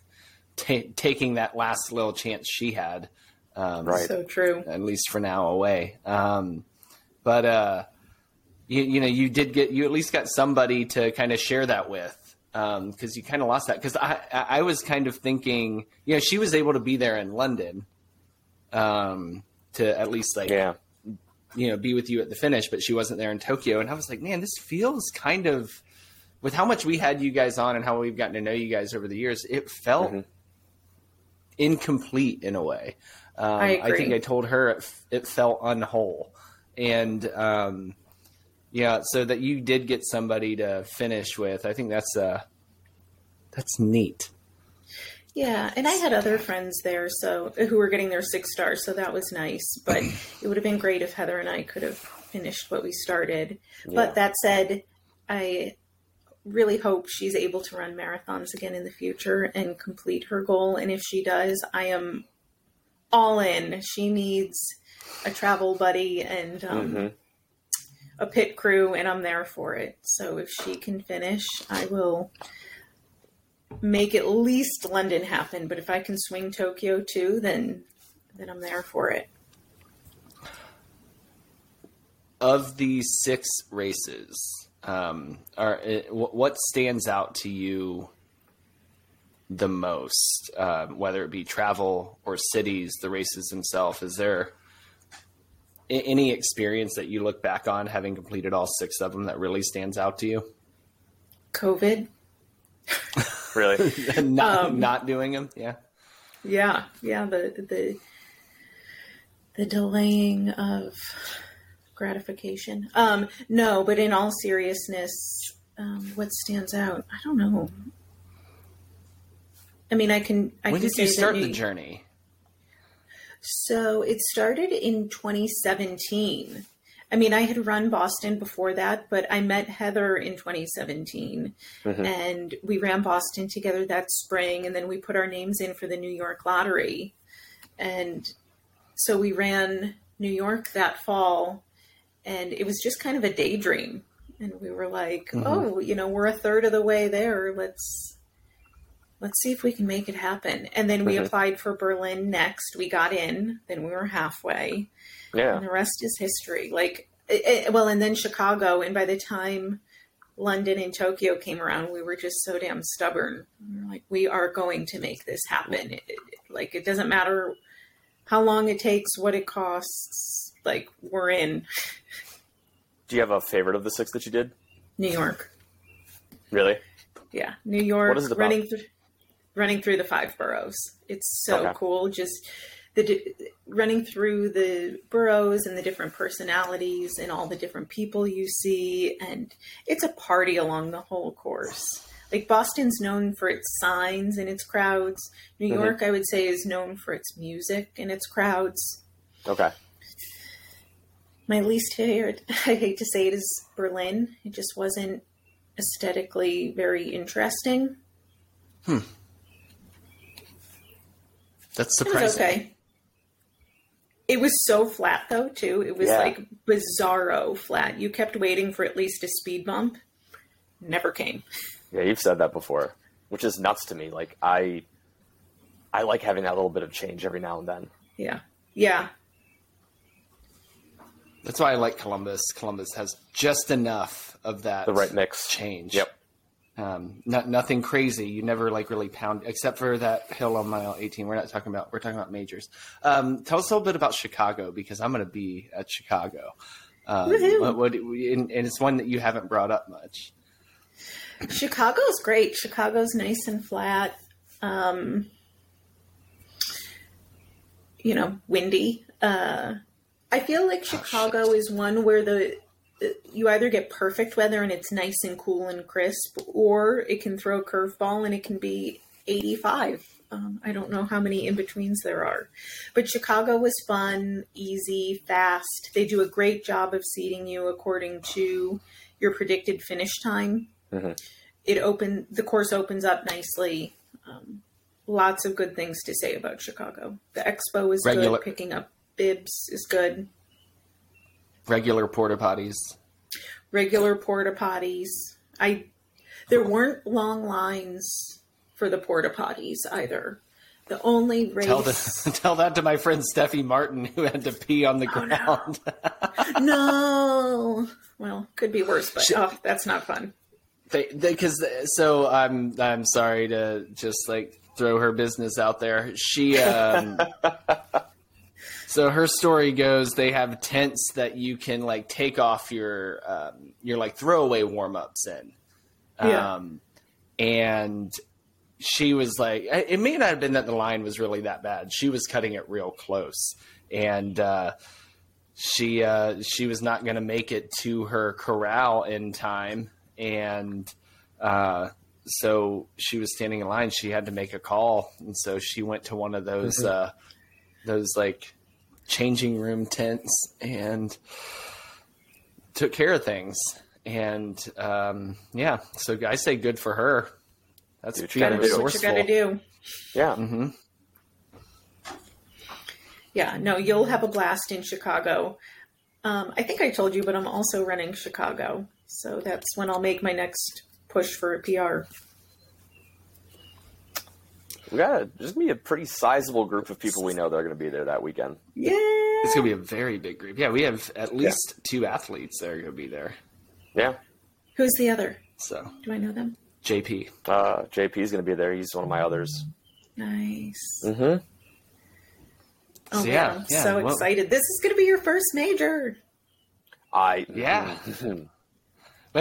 Speaker 7: ta taking that last little chance she had. Um,
Speaker 5: Right.
Speaker 8: so true.
Speaker 7: at least for now away. Um, but uh, you, you know, you did get you at least got somebody to kind of share that with because you kind of lost that. Because I I I was kind of thinking, you know, she was able to be there in London um, to at least like
Speaker 5: Yeah.
Speaker 7: you know be with you at the finish, but she wasn't there in Tokyo, and I was like, man, this feels kind of with how much we had you guys on and how we've gotten to know you guys over the years, it felt
Speaker 5: Mhm.
Speaker 7: Incomplete in a way. Um,
Speaker 8: I agree.
Speaker 7: think I told her it, it felt unwhole, and um, yeah, so that you did get somebody to finish with. I think that's uh, that's neat.
Speaker 8: Yeah, and I had other friends there, so who were getting their six stars, so that was nice. But it would have been great if Heather and I could have finished what we started.
Speaker 5: Yeah.
Speaker 8: But that said, I really hope she's able to run marathons again in the future and complete her goal. And if she does, I am all in. She needs a travel buddy and um,
Speaker 5: Mhm.
Speaker 8: a pit crew, and I'm there for it. So if she can finish, I will make at least London happen. But if I can swing Tokyo too, then then I'm there for it.
Speaker 7: Of these six races, um, are it, what stands out to you the most? Um, whether it be travel or cities, the races themselves. Is there any experience that you look back on having completed all six of them that really stands out to you?
Speaker 8: COVID.
Speaker 5: Really?
Speaker 7: not
Speaker 8: Um,
Speaker 7: not doing them, yeah.
Speaker 8: Yeah, yeah. The the the delaying of gratification. Um, no, but in all seriousness, um, what stands out? I don't know. I mean, I can. I
Speaker 7: when
Speaker 8: can
Speaker 7: did you start
Speaker 8: New-
Speaker 7: the journey?
Speaker 8: So it started in 2017. I mean, I had run Boston before that, but I met Heather in 2017 and we ran Boston together that spring. And then we put our names in for the New York lottery. And so we ran New York that fall and it was just kind of a daydream. And we were like, oh, you know, we're a third of the way there. Let's let's see if we can make it happen. And then we
Speaker 5: Mhm.
Speaker 8: applied for Berlin next. We got in. Then we were halfway,
Speaker 5: Yeah.
Speaker 8: and the rest is history. Like, eh, well, and then Chicago. And by the time London and Tokyo came around, we were just so damn stubborn. We were like, we are going to make this happen. It- it- like, it doesn't matter how long it takes, what it costs. Like we're in
Speaker 5: Do you have a favorite of the six that you did?
Speaker 8: New York.
Speaker 5: Really?
Speaker 8: Yeah, New York.
Speaker 5: What is it about?
Speaker 8: running through running through the five boroughs? It's so
Speaker 5: Okay.
Speaker 8: cool. Just the running through the boroughs and the different personalities and all the different people you see, and it's a party along the whole course. Like Boston's known for its signs and its crowds. New
Speaker 5: Mhm.
Speaker 8: York, I would say, is known for its music and its crowds.
Speaker 5: Okay.
Speaker 8: My least favorite, I hate to say it, is Berlin. It just wasn't aesthetically very interesting. Hmm.
Speaker 7: That's
Speaker 8: It was
Speaker 7: surprising.
Speaker 8: okay. It was so flat though too. It was
Speaker 5: Yeah.
Speaker 8: like bizarro flat. You kept waiting for at least a speed bump. Never came.
Speaker 5: Yeah, you've said that before, which is nuts to me. Like I, I like having that little bit of change every now and then.
Speaker 8: Yeah. Yeah.
Speaker 7: That's why I like Columbus. Columbus has just enough of that
Speaker 5: The right mix.
Speaker 7: change.
Speaker 5: Yep.
Speaker 7: Um, not nothing crazy. You never like really pound, except for that hill on mile 18. We're not talking about. We're talking about majors. Um, tell us a little bit about Chicago because I'm going to be at Chicago. Um, what, what, and, and it's one that you haven't brought up much.
Speaker 8: Chicago's great. Chicago's nice and flat. Um, you know, windy. Uh, I feel like Chicago is one where the you either get perfect weather and it's nice and cool and crisp, or it can throw a curveball and it can be 85. Um, I don't know how many in betweens there are. But Chicago was fun, easy, fast. They do a great job of seating you according to your predicted finish time.
Speaker 5: Mhm.
Speaker 8: It open the course opens up nicely. Um, lots of good things to say about Chicago. The expo is
Speaker 7: Regular-
Speaker 8: good. Picking up bibs is good.
Speaker 7: Regular porta potties.
Speaker 8: regular porta potties. I there weren't long lines for the porta potties either. The only race
Speaker 7: Tell, the, tell that to my friend Steffi Martin who had to pee on the
Speaker 8: Oh,
Speaker 7: ground.
Speaker 8: no. Well, could be worse, but oh, that's not fun.
Speaker 7: They, because so I'm I'm sorry to just like throw her business out there. She um, so her story goes they have tents that you can like take off your um, your like throwaway warm ups in,
Speaker 8: Yeah.
Speaker 7: um, and she was like it may not have been that the line was really that bad. She was cutting it real close, and uh, she uh, she was not going to make it to her corral in time, and uh, so she was standing in line. She had to make a call, and so she went to one of those uh, those like changing room tents and took care of things. And um, yeah, so I say good for her. That's
Speaker 5: what you
Speaker 7: being
Speaker 5: gotta
Speaker 8: Gotta
Speaker 5: do.
Speaker 8: do what you gotta do.
Speaker 5: Yeah.
Speaker 7: hmm
Speaker 8: Yeah, no, you'll have a blast in Chicago. Um, I think I told you, but I'm also running Chicago, so that's when I'll make my next push for a PR.
Speaker 5: We got a, there's gonna be a pretty sizable group of people we know that are gonna be there that weekend.
Speaker 8: Yeah.
Speaker 7: It's gonna be a very big group. Yeah, we have at least two athletes that are gonna be there.
Speaker 5: Yeah.
Speaker 8: Who's the other?
Speaker 7: So
Speaker 8: Do I know them?
Speaker 7: JP.
Speaker 5: Uh, is gonna be there. He's one of my others.
Speaker 8: Nice.
Speaker 5: Mm-hmm.
Speaker 8: Oh
Speaker 7: So,
Speaker 8: man,
Speaker 7: yeah,
Speaker 8: I'm
Speaker 7: yeah,
Speaker 8: so
Speaker 7: well-
Speaker 8: excited. This is going to be your first major.
Speaker 5: I
Speaker 7: Yeah.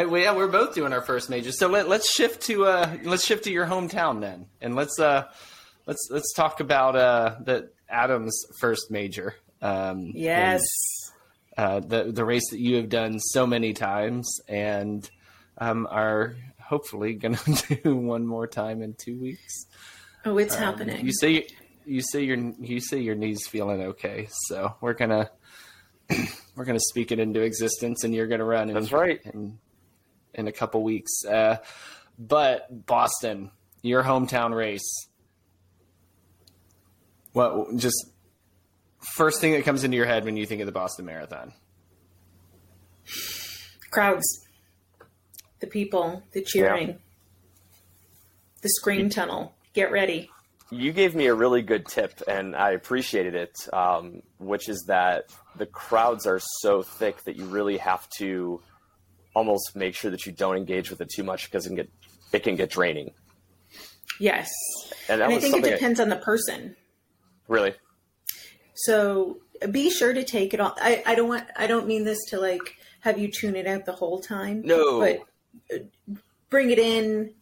Speaker 7: But yeah, we're both doing our first major. So let, let's shift to uh, let's shift to your hometown then, and let's uh, let's let's talk about uh, the Adams first major. Um,
Speaker 8: Yes.
Speaker 7: and, uh, the the race that you have done so many times, and um, are hopefully going to do one more time in two weeks.
Speaker 8: Oh, it's
Speaker 7: Um,
Speaker 8: happening.
Speaker 7: You say you say your you say your knees feeling okay, so we're gonna we're gonna speak it into existence, and you're gonna run. In,
Speaker 5: That's right.
Speaker 7: In, in a couple weeks, uh, but Boston, your hometown race. What just first thing that comes into your head when you think of the Boston Marathon?
Speaker 8: Crowds, the people, the cheering, the scream tunnel. Get ready.
Speaker 5: You gave me a really good tip, and I appreciated it. Um, which is that the crowds are so thick that you really have to almost make sure that you don't engage with it too much because it can get it can get draining.
Speaker 8: Yes.
Speaker 5: And
Speaker 8: And I think it
Speaker 5: something I-
Speaker 8: depends on the person.
Speaker 5: really.
Speaker 8: So be sure to take it off. I, I don't want I don't mean this to like have you tune it out the whole time.
Speaker 5: No.
Speaker 8: But uh, bring it in,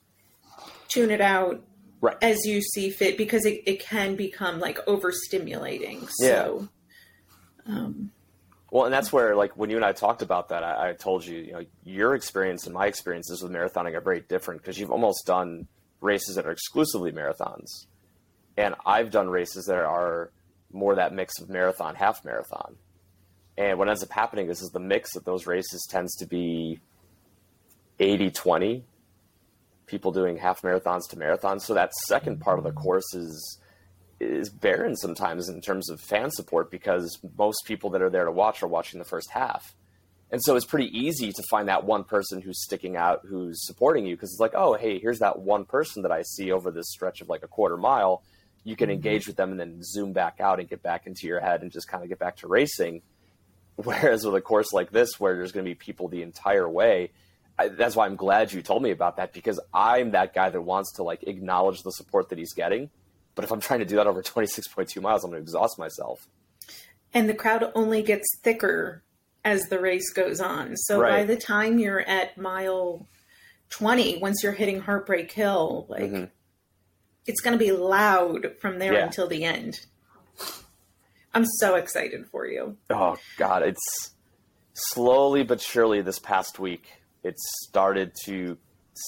Speaker 8: tune it out
Speaker 5: Right.
Speaker 8: as you see fit because it, it can become like overstimulating. So um,
Speaker 5: Well, and that's where, like, when you and I talked about that, I, I told you, you know, your experience and my experiences with marathoning are very different because you've almost done races that are exclusively marathons, and I've done races that are more that mix of marathon, half marathon. And what ends up happening is, is the mix of those races tends to be 80 20 people doing half marathons to marathons. So that second part of the course is is barren sometimes in terms of fan support because most people that are there to watch are watching the first half. And so it's pretty easy to find that one person who's sticking out, who's supporting you, because it's like, oh, hey, here's that one person that I see over this stretch of like a quarter mile. You can mm-hmm. engage with them and then zoom back out and get back into your head and just kind of get back to racing. Whereas with a course like this, where there's going to be people the entire way, I, that's why I'm glad you told me about that because I'm that guy that wants to like acknowledge the support that he's getting. But if I'm trying to do that over 26.2 miles, I'm going to exhaust myself.
Speaker 8: and the crowd only gets thicker as the race goes on. So by the time you're at mile 20, once you're hitting Heartbreak Hill, like
Speaker 5: Mhm.
Speaker 8: it's going to be loud from there
Speaker 5: Yeah.
Speaker 8: until the end. I'm so excited for you.
Speaker 5: Oh God, it's slowly but surely this past week it's started to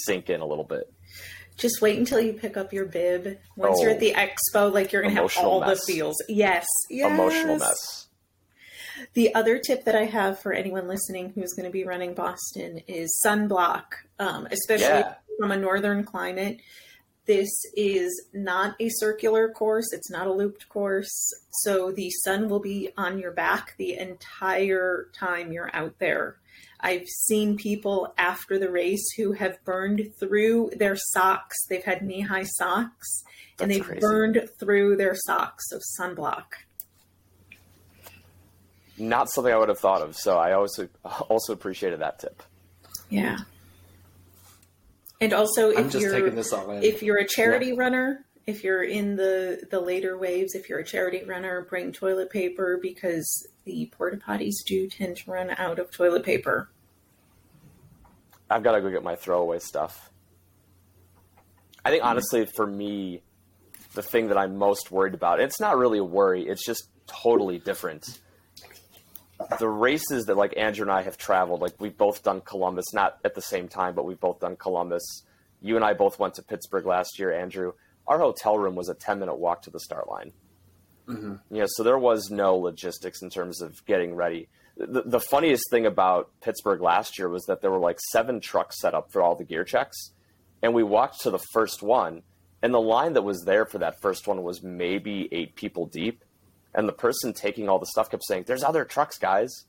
Speaker 5: sink in a little bit.
Speaker 8: Just wait until you pick up your bib. Once you're
Speaker 5: Oh.
Speaker 8: at the expo, like you're to have all
Speaker 5: mess.
Speaker 8: the feels. Yes. yes.
Speaker 5: Emotional mess.
Speaker 8: The other tip that I have for anyone listening who's going to be running Boston is sunblock, um, especially
Speaker 5: Yeah.
Speaker 8: from a northern climate. This is not a circular course, it's not a looped course. So the sun will be on your back the entire time you're out there. I've seen people after the race who have burned through their socks. They've had knee high socks and they've
Speaker 5: crazy.
Speaker 8: burned through their socks of sunblock.
Speaker 5: Not something I would have thought of. So I also also appreciated that tip.
Speaker 8: Yeah. And also,
Speaker 7: I'm
Speaker 8: if
Speaker 7: just
Speaker 8: you're
Speaker 7: taking this all in.
Speaker 8: if you're a charity runner, if you're in the the later waves, if you're a charity runner, bring toilet paper because the porta potties do tend to run out of toilet paper.
Speaker 5: I've got to go get my throwaway stuff. I think honestly, for me, the thing that I'm most worried about, it's not really a worry, it's just totally different. The races that like Andrew and I have traveled, like we've both done Columbus, not at the same time, but we've both done Columbus. You and I both went to Pittsburgh last year, Andrew. Our hotel room was a 10 minute walk to the start line. Mm-hmm. You know, so there was no logistics in terms of getting ready. The, the funniest thing about Pittsburgh last year was that there were like seven trucks set up for all the gear checks, and we walked to the first one, and the line that was there for that first one was maybe eight people deep, and the person taking all the stuff kept saying, "There's other trucks, guys,"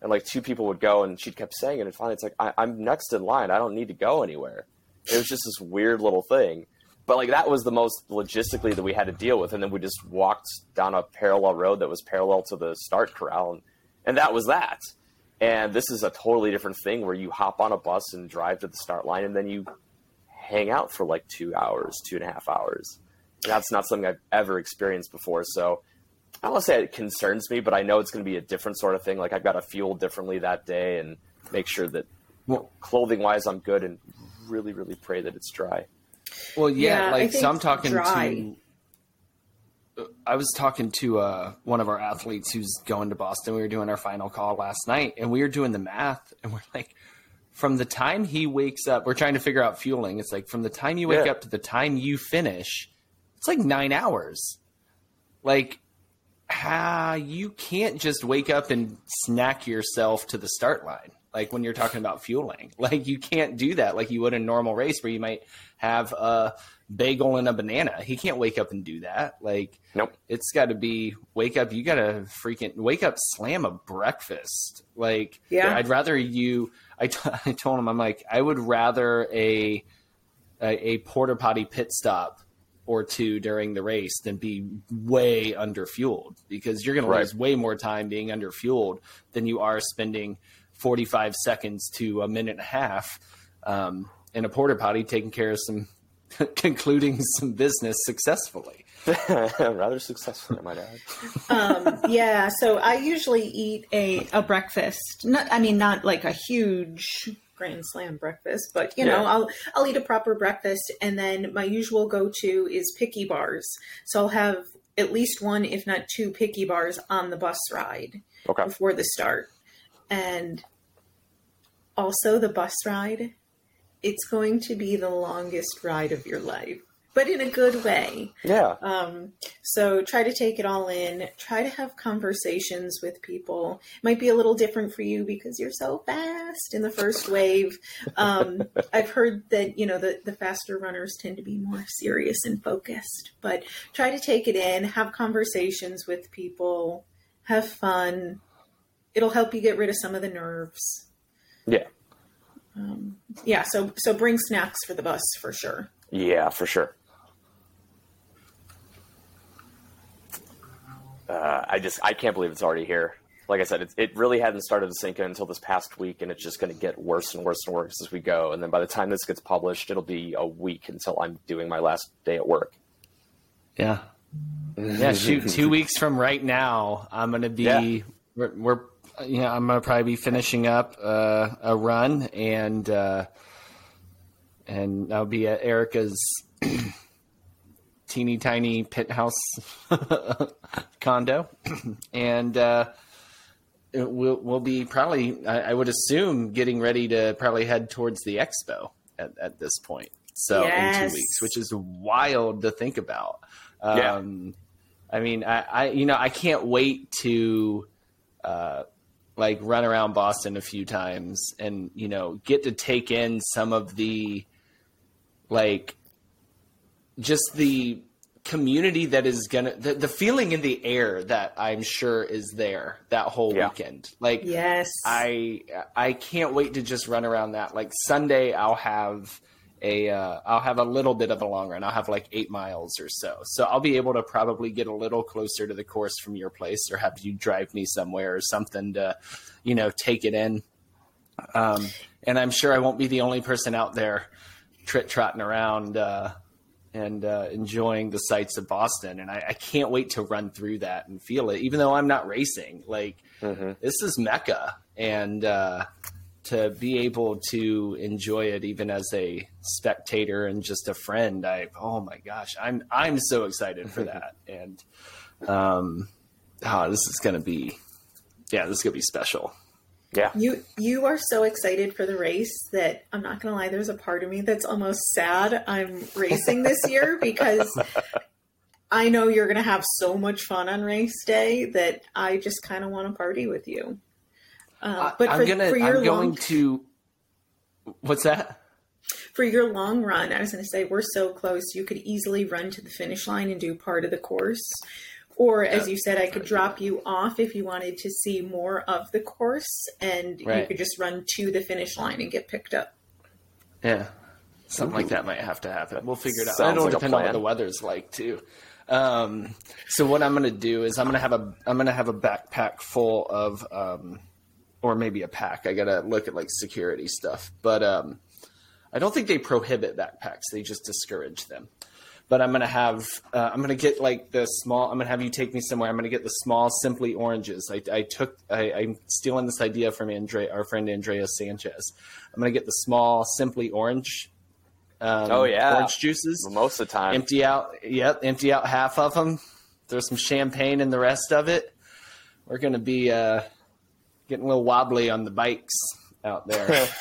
Speaker 5: and like two people would go, and she kept saying it, and finally it's like, I- "I'm next in line. I don't need to go anywhere." It was just this weird little thing. But like that was the most logistically that we had to deal with, and then we just walked down a parallel road that was parallel to the start corral, and, and that was that. And this is a totally different thing where you hop on a bus and drive to the start line, and then you hang out for like two hours, two and a half hours. And that's not something I've ever experienced before. So I to say it concerns me, but I know it's going to be a different sort of thing. Like I've got to fuel differently that day and make sure that
Speaker 7: Well-
Speaker 5: clothing wise I'm good, and really, really pray that it's dry.
Speaker 7: Well, yeah,
Speaker 8: Yeah,
Speaker 7: like so I'm talking
Speaker 8: dry.
Speaker 7: to. I was talking to uh, one of our athletes who's going to Boston. We were doing our final call last night, and we were doing the math, and we're like, from the time he wakes up, we're trying to figure out fueling. It's like from the time you wake
Speaker 5: Yeah.
Speaker 7: up to the time you finish, it's like nine hours. Like, how you can't just wake up and snack yourself to the start line. Like when you're talking about fueling, like you can't do that like you would in a normal race where you might have a bagel and a banana. He can't wake up and do that. Like,
Speaker 5: Nope.
Speaker 7: it's got to be wake up. You got to freaking wake up, slam a breakfast. Like,
Speaker 8: Yeah.
Speaker 7: I'd rather you. I, t- I told him I'm like I would rather a a, a porta potty pit stop or two during the race than be way under fueled because you're going
Speaker 5: Right.
Speaker 7: to lose way more time being under fueled than you are spending 45 seconds to a minute and a half um, in a porta potty taking care of some concluding some business successfully.
Speaker 5: Rather successfully, I might add.
Speaker 8: Um, yeah, so I usually eat a, a breakfast. Not, I mean, not like a huge grand slam breakfast, but you know,
Speaker 5: Yeah.
Speaker 8: I'll I'll eat a proper breakfast, and then my usual go to is picky bars. So I'll have at least one, if not two, picky bars on the bus ride
Speaker 5: Okay.
Speaker 8: before the start, and also the bus ride. It's going to be the longest ride of your life, but in a good way.
Speaker 5: Yeah.
Speaker 8: Um, so try to take it all in. Try to have conversations with people. Might be a little different for you because you're so fast in the first wave. Um, I've heard that you know the the faster runners tend to be more serious and focused. But try to take it in. Have conversations with people. Have fun. It'll help you get rid of some of the nerves.
Speaker 5: Yeah.
Speaker 8: Um, yeah. So so bring snacks for the bus for sure.
Speaker 5: Yeah, for sure. Uh, I just I can't believe it's already here. Like I said, it, it really hadn't started to sink in until this past week, and it's just going to get worse and worse and worse as we go. And then by the time this gets published, it'll be a week until I'm doing my last day at work.
Speaker 7: Yeah. Yeah, shoot, two weeks from right now, I'm going to be,
Speaker 5: Yeah.
Speaker 7: we're, we're, you know, I'm going to probably be finishing up uh, a run and, uh, and I'll be at Erica's teeny tiny pit house condo. and, uh, we'll, we'll be probably, I, I would assume, getting ready to probably head towards the expo at, at this point. So in two weeks, which is wild to think about.
Speaker 5: Yeah.
Speaker 7: Um, I mean, I, I, you know, I can't wait to, uh, like run around Boston a few times and, you know, get to take in some of the, like, just the community that is gonna, the, the feeling in the air that I'm sure is there that whole
Speaker 5: Yeah.
Speaker 7: weekend. Like,
Speaker 8: Yes.
Speaker 7: I I can't wait to just run around that. Like Sunday, I'll have a uh, I'll have a little bit of a long run. I'll have like eight miles or so. So I'll be able to probably get a little closer to the course from your place, or have you drive me somewhere or something to, you know, take it in. Um, and I'm sure I won't be the only person out there trit trotting around. Uh, and uh, enjoying the sights of Boston, and I, I can't wait to run through that and feel it. Even though I'm not racing, like this is Mecca, and uh, to be able to enjoy it even as a spectator and just a friend, I oh my gosh, I'm I'm so excited for that, and um, oh, this is gonna be yeah, this is gonna be special.
Speaker 5: Yeah.
Speaker 8: You you are so excited for the race that I'm not gonna lie. There's a part of me that's almost sad I'm racing this year because I know you're gonna have so much fun on race day that I just kind of want to party with you. Uh, but
Speaker 7: I'm
Speaker 8: for,
Speaker 7: gonna
Speaker 8: for your
Speaker 7: I'm going
Speaker 8: long,
Speaker 7: to what's that?
Speaker 8: for your long run, I was gonna say we're so close. You could easily run to the finish line and do part of the course. Or, as you said, I could drop you off if you wanted to see more of the course, and you could just run to the finish line and get picked up.
Speaker 7: Yeah, something like that might have to happen. We'll figure it out.
Speaker 5: Sounds
Speaker 7: It'll
Speaker 5: like
Speaker 7: depend on what the weather's like too. Um, so what I'm going to do is I'm going to have a I'm going to have a backpack full of um, or maybe a pack. I got to look at like security stuff, but um, I don't think they prohibit backpacks. They just discourage them. But I'm gonna have uh, I'm gonna get like the small. I'm gonna have you take me somewhere. I'm gonna get the small Simply oranges. I, I took I, I'm stealing this idea from Andre, our friend Andrea Sanchez. I'm gonna get the small Simply orange. Um,
Speaker 5: Oh, yeah.
Speaker 7: orange juices.
Speaker 5: Most of the time.
Speaker 7: Empty out. Yep, empty out half of them. Throw some champagne in the rest of it. We're gonna be uh, getting a little wobbly on the bikes out there.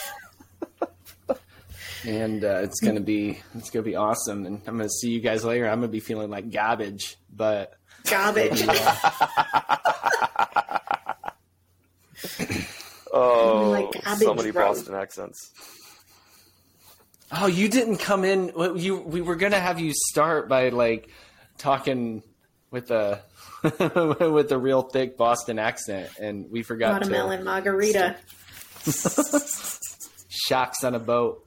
Speaker 7: and uh, it's gonna be it's gonna be awesome. And I'm gonna see you guys later. I'm gonna be feeling like garbage, but
Speaker 8: Garbage.
Speaker 5: oh,
Speaker 8: Like
Speaker 5: so many
Speaker 8: road.
Speaker 5: Boston accents.
Speaker 7: oh, you didn't come in. You we were gonna have you start by like talking with a with a real thick Boston accent, and we forgot
Speaker 8: Watermelon margarita.
Speaker 7: shocks on a boat.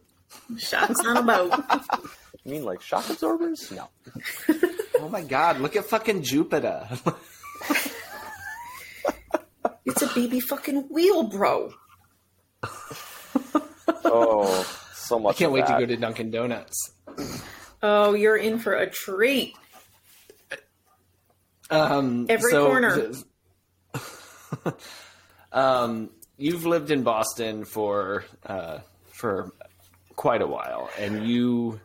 Speaker 8: Shocks on a boat.
Speaker 5: You mean like shock absorbers? No.
Speaker 7: Oh my God! Look at fucking Jupiter.
Speaker 8: It's a baby fucking wheel, bro.
Speaker 5: Oh, so much.
Speaker 7: I can't
Speaker 5: of
Speaker 7: wait to go to Dunkin' Donuts.
Speaker 8: Oh, you're in for a treat.
Speaker 7: Um,
Speaker 8: Every
Speaker 7: so-
Speaker 8: corner.
Speaker 7: um, you've lived in Boston for uh, for quite a while, and you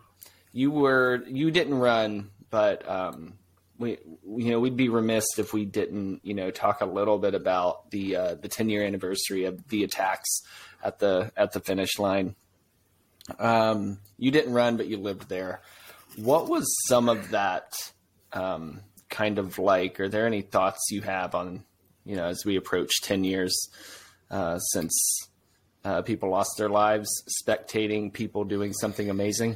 Speaker 7: you were you didn't run, but um, we you know we'd be remiss if we didn't you know talk a little bit about the uh, the 10 year anniversary of the attacks at the at the finish line. Um, you didn't run, but you lived there. What was some of that um, kind of like? Are there any thoughts you have on you know as we approach 10 years uh, since uh, people lost their lives spectating people doing something amazing?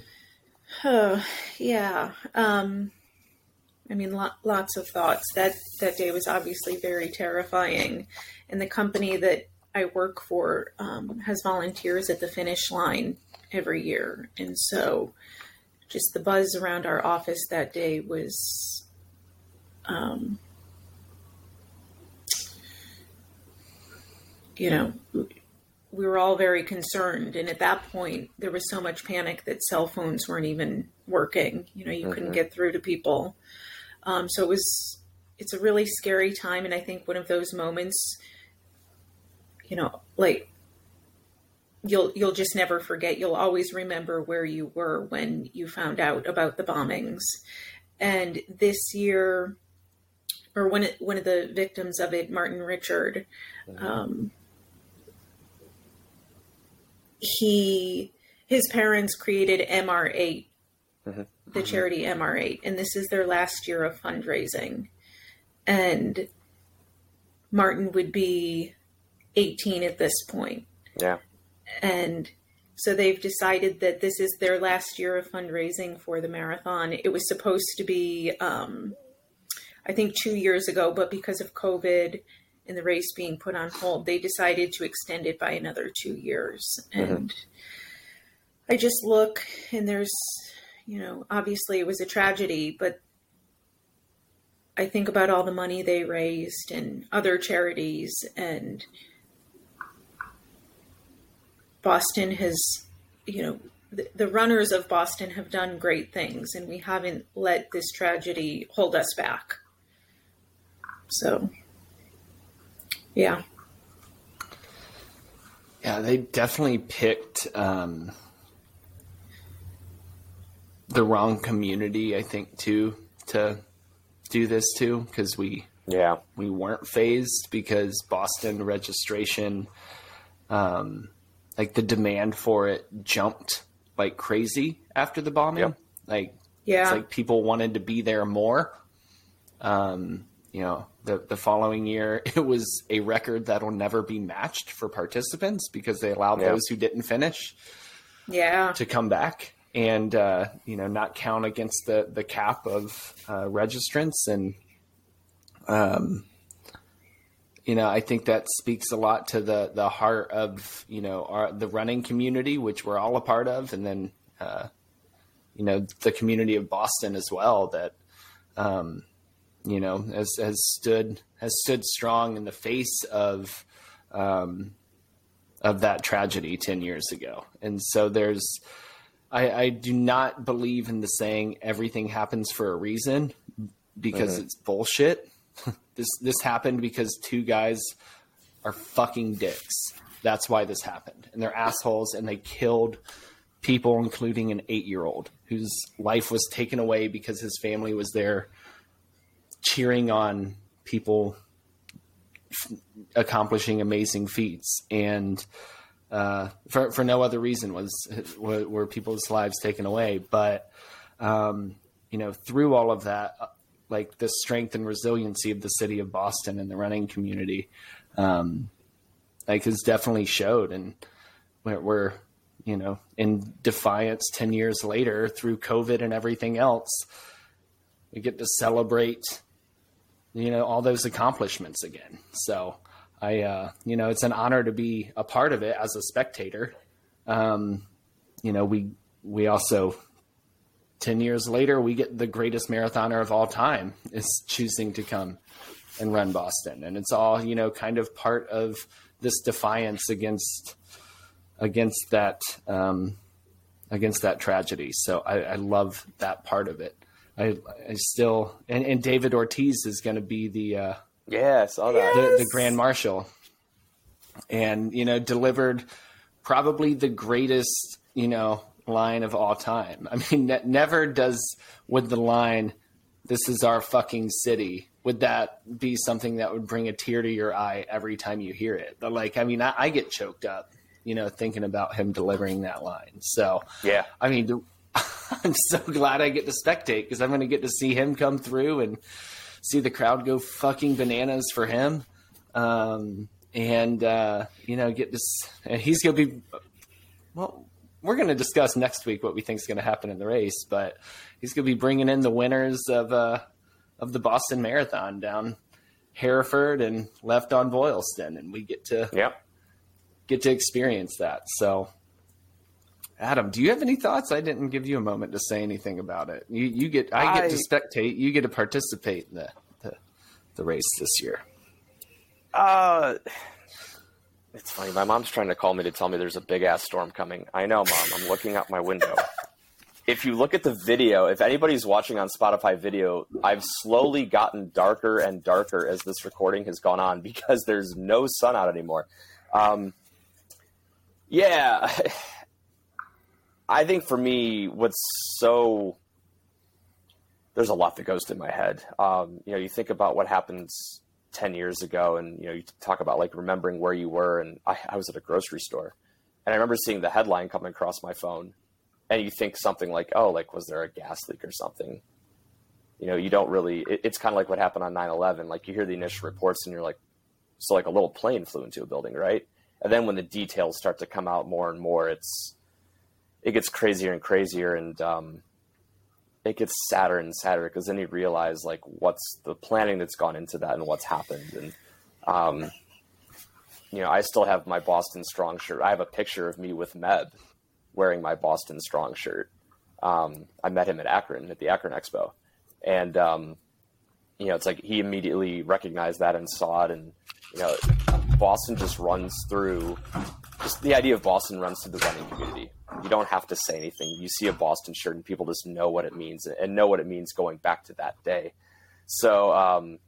Speaker 8: Oh, yeah. Um, I mean, lo- lots of thoughts. That that day was obviously very terrifying, and the company that I work for um, has volunteers at the finish line every year, and so just the buzz around our office that day was. Um, you know, we were all very concerned. And at that point, there was so much panic that cell phones weren't even working. You know, you couldn't get through to people. Um, so it was, it's a really scary time. And I think one of those moments, you know, like you'll, you'll just never forget. You'll always remember where you were when you found out about the bombings. And this year, or one, one of the victims of it, Martin Richard, um, he his parents created MR8, the charity MR8, and this is their last year of fundraising. And Martin would be 18 at this point.
Speaker 5: Yeah.
Speaker 8: And so they've decided that this is their last year of fundraising for the marathon. It was supposed to be, um, I think, two years ago, but because of COVID and the race being put on hold, they decided to extend it by another two years. Mm-hmm. And I just look, and there's, you know, obviously it was a tragedy, but I think about all the money they raised and other charities, and Boston has, you know, the, the runners of Boston have done great things, and we haven't let this tragedy hold us back. So, yeah.
Speaker 7: Yeah, they definitely picked um, the wrong community, I think, too, to do this to because we
Speaker 5: Yeah.
Speaker 7: we weren't fazed because Boston registration, um, like the demand for it jumped like crazy after the bombing.
Speaker 5: Yep.
Speaker 7: Like
Speaker 8: Yeah.
Speaker 7: it's like people wanted to be there more. Um, you know, the the following year it was a record that'll never be matched for participants because they allowed
Speaker 5: Yeah.
Speaker 7: those who didn't finish
Speaker 8: Yeah.
Speaker 7: to come back and uh, you know not count against the the cap of uh, registrants and um you know I think that speaks a lot to the the heart of you know our the running community which we're all a part of and then uh, you know the community of Boston as well that um, you know has has stood has stood strong in the face of um, of that tragedy 10 years ago and so there's I, I do not believe in the saying everything happens for a reason because it's bullshit. this this happened because two guys are fucking dicks. That's why this happened. And they're assholes and they killed people, including an eight year old whose life was taken away because his family was there cheering on people f- accomplishing amazing feats. And uh, for for no other reason was were, were people's lives taken away. But um, you know, through all of that, uh, like the strength and resiliency of the city of Boston and the running community, um, like has definitely showed. And we're, we're you know in defiance ten years later through COVID and everything else, we get to celebrate you know all those accomplishments again. So. I, uh, you know, it's an honor to be a part of it as a spectator. Um, you know, we we also ten years later we get the greatest marathoner of all time is choosing to come and run Boston, and it's all you know, kind of part of this defiance against against that um, against that tragedy. So I, I love that part of it. I, I still and, and David Ortiz is going to be the uh,
Speaker 5: yeah, I saw that.
Speaker 7: the, the Grand Marshal, and you know delivered probably the greatest you know line of all time. I mean, ne- never does with the line, "This is our fucking city." Would that be something that would bring a tear to your eye every time you hear it? But like, I mean, I, I get choked up, you know, thinking about him delivering that line. So
Speaker 5: Yeah.
Speaker 7: I mean, the- I'm so glad I get to spectate because I'm going to get to see him come through and see the crowd go fucking bananas for him. Um, and, uh, you know, get this, and he's going to be, well, we're going to discuss next week what we think is going to happen in the race, but he's going to be bringing in the winners of, uh, of the Boston Marathon down Hereford and left on Boylston. And we get to,
Speaker 5: Yeah.
Speaker 7: get to experience that. So, Adam, do you have any thoughts? I didn't give you a moment to say anything about it. You, you get, I get to spectate. You get to participate in the, the, the race this year.
Speaker 5: Uh, it's funny. My mom's trying to call me to tell me there's a big ass storm coming. I know, mom. I'm looking out my window. if you look at the video, if anybody's watching on Spotify video, I've slowly gotten darker and darker as this recording has gone on because there's no sun out anymore. Um, yeah, I think for me, what's so there's a lot that goes through my head. Um, you know, you think about what happens 10 years ago and, you know, you talk about like remembering where you were. And I, I was at a grocery store and I remember seeing the headline coming across my phone and you think something like, oh, like, was there a gas leak or something? You know, you don't really, it, it's kind of like what happened on 9 11. Like, you hear the initial reports and you're like, so like a little plane flew into a building, right? And then when the details start to come out more and more, it's, it gets crazier and crazier. And, um, it gets sadder and sadder because then you realize like what's the planning that's gone into that and what's happened and um, you know i still have my boston strong shirt i have a picture of me with meb wearing my boston strong shirt um, i met him at akron at the akron expo and um, you know it's like he immediately recognized that and saw it and you know boston just runs through just the idea of boston runs through the running community you don't have to say anything. You see a Boston shirt and people just know what it means and know what it means going back to that day. So, um,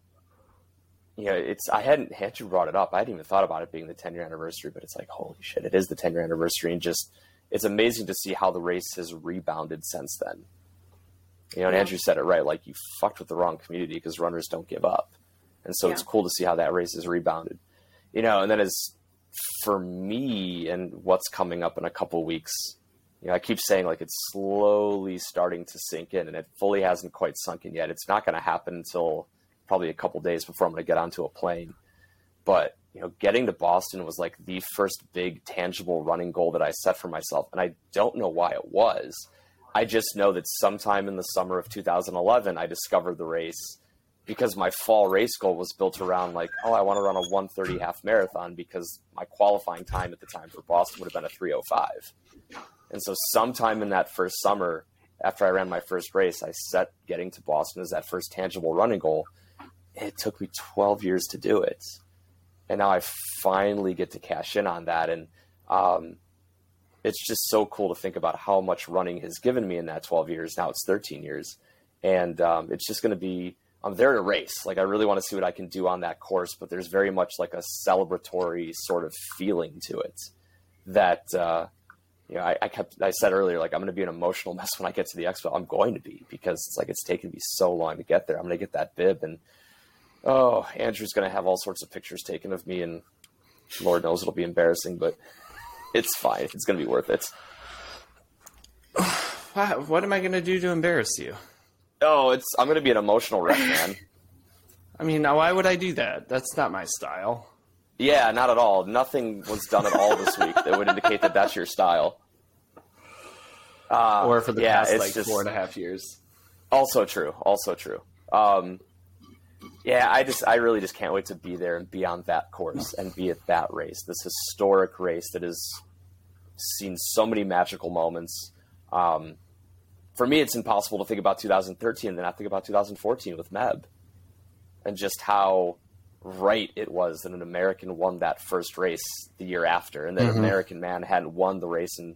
Speaker 5: you know, it's, I hadn't, had you brought it up. I hadn't even thought about it being the 10 year anniversary, but it's like, holy shit, it is the 10 year anniversary. And just, it's amazing to see how the race has rebounded since then. You know, and Andrew said it right. Like, you fucked with the wrong community because runners don't give up. And so it's cool to see how that race has rebounded. You know, and then as for me and what's coming up in a couple weeks, you know, I keep saying like it's slowly starting to sink in, and it fully hasn't quite sunk in yet. It's not going to happen until probably a couple days before I'm going to get onto a plane. But you know, getting to Boston was like the first big tangible running goal that I set for myself, and I don't know why it was. I just know that sometime in the summer of 2011, I discovered the race because my fall race goal was built around like, oh, I want to run a 130 half marathon because my qualifying time at the time for Boston would have been a 305. And so sometime in that first summer, after I ran my first race, I set getting to Boston as that first tangible running goal. It took me 12 years to do it. And now I finally get to cash in on that. And um, it's just so cool to think about how much running has given me in that 12 years. Now it's 13 years. And um, it's just going to be, I'm there to race. Like, I really want to see what I can do on that course, but there's very much like a celebratory sort of feeling to it that, uh, you know, I, I kept, I said earlier, like, I'm going to be an emotional mess when I get to the expo. I'm going to be because it's like, it's taken me so long to get there. I'm going to get that bib and, oh, Andrew's going to have all sorts of pictures taken of me and Lord knows it'll be embarrassing, but it's fine. It's going to be worth it.
Speaker 7: Wow, what am I going to do to embarrass you?
Speaker 5: Oh, it's, I'm going to be an emotional wreck, man.
Speaker 7: I mean, now why would I do that? That's not my style.
Speaker 5: Yeah, not at all. Nothing was done at all this week that would indicate that that's your style. Uh,
Speaker 7: or for the
Speaker 5: yeah,
Speaker 7: past
Speaker 5: it's
Speaker 7: like
Speaker 5: just-
Speaker 7: four and a half years.
Speaker 5: Also true. Also true. Um, yeah, I just, I really just can't wait to be there and be on that course and be at that race, this historic race that has seen so many magical moments. Um, for me, it's impossible to think about 2013 and then not think about 2014 with Meb and just how right it was that an American won that first race the year after and that an American man hadn't won the race in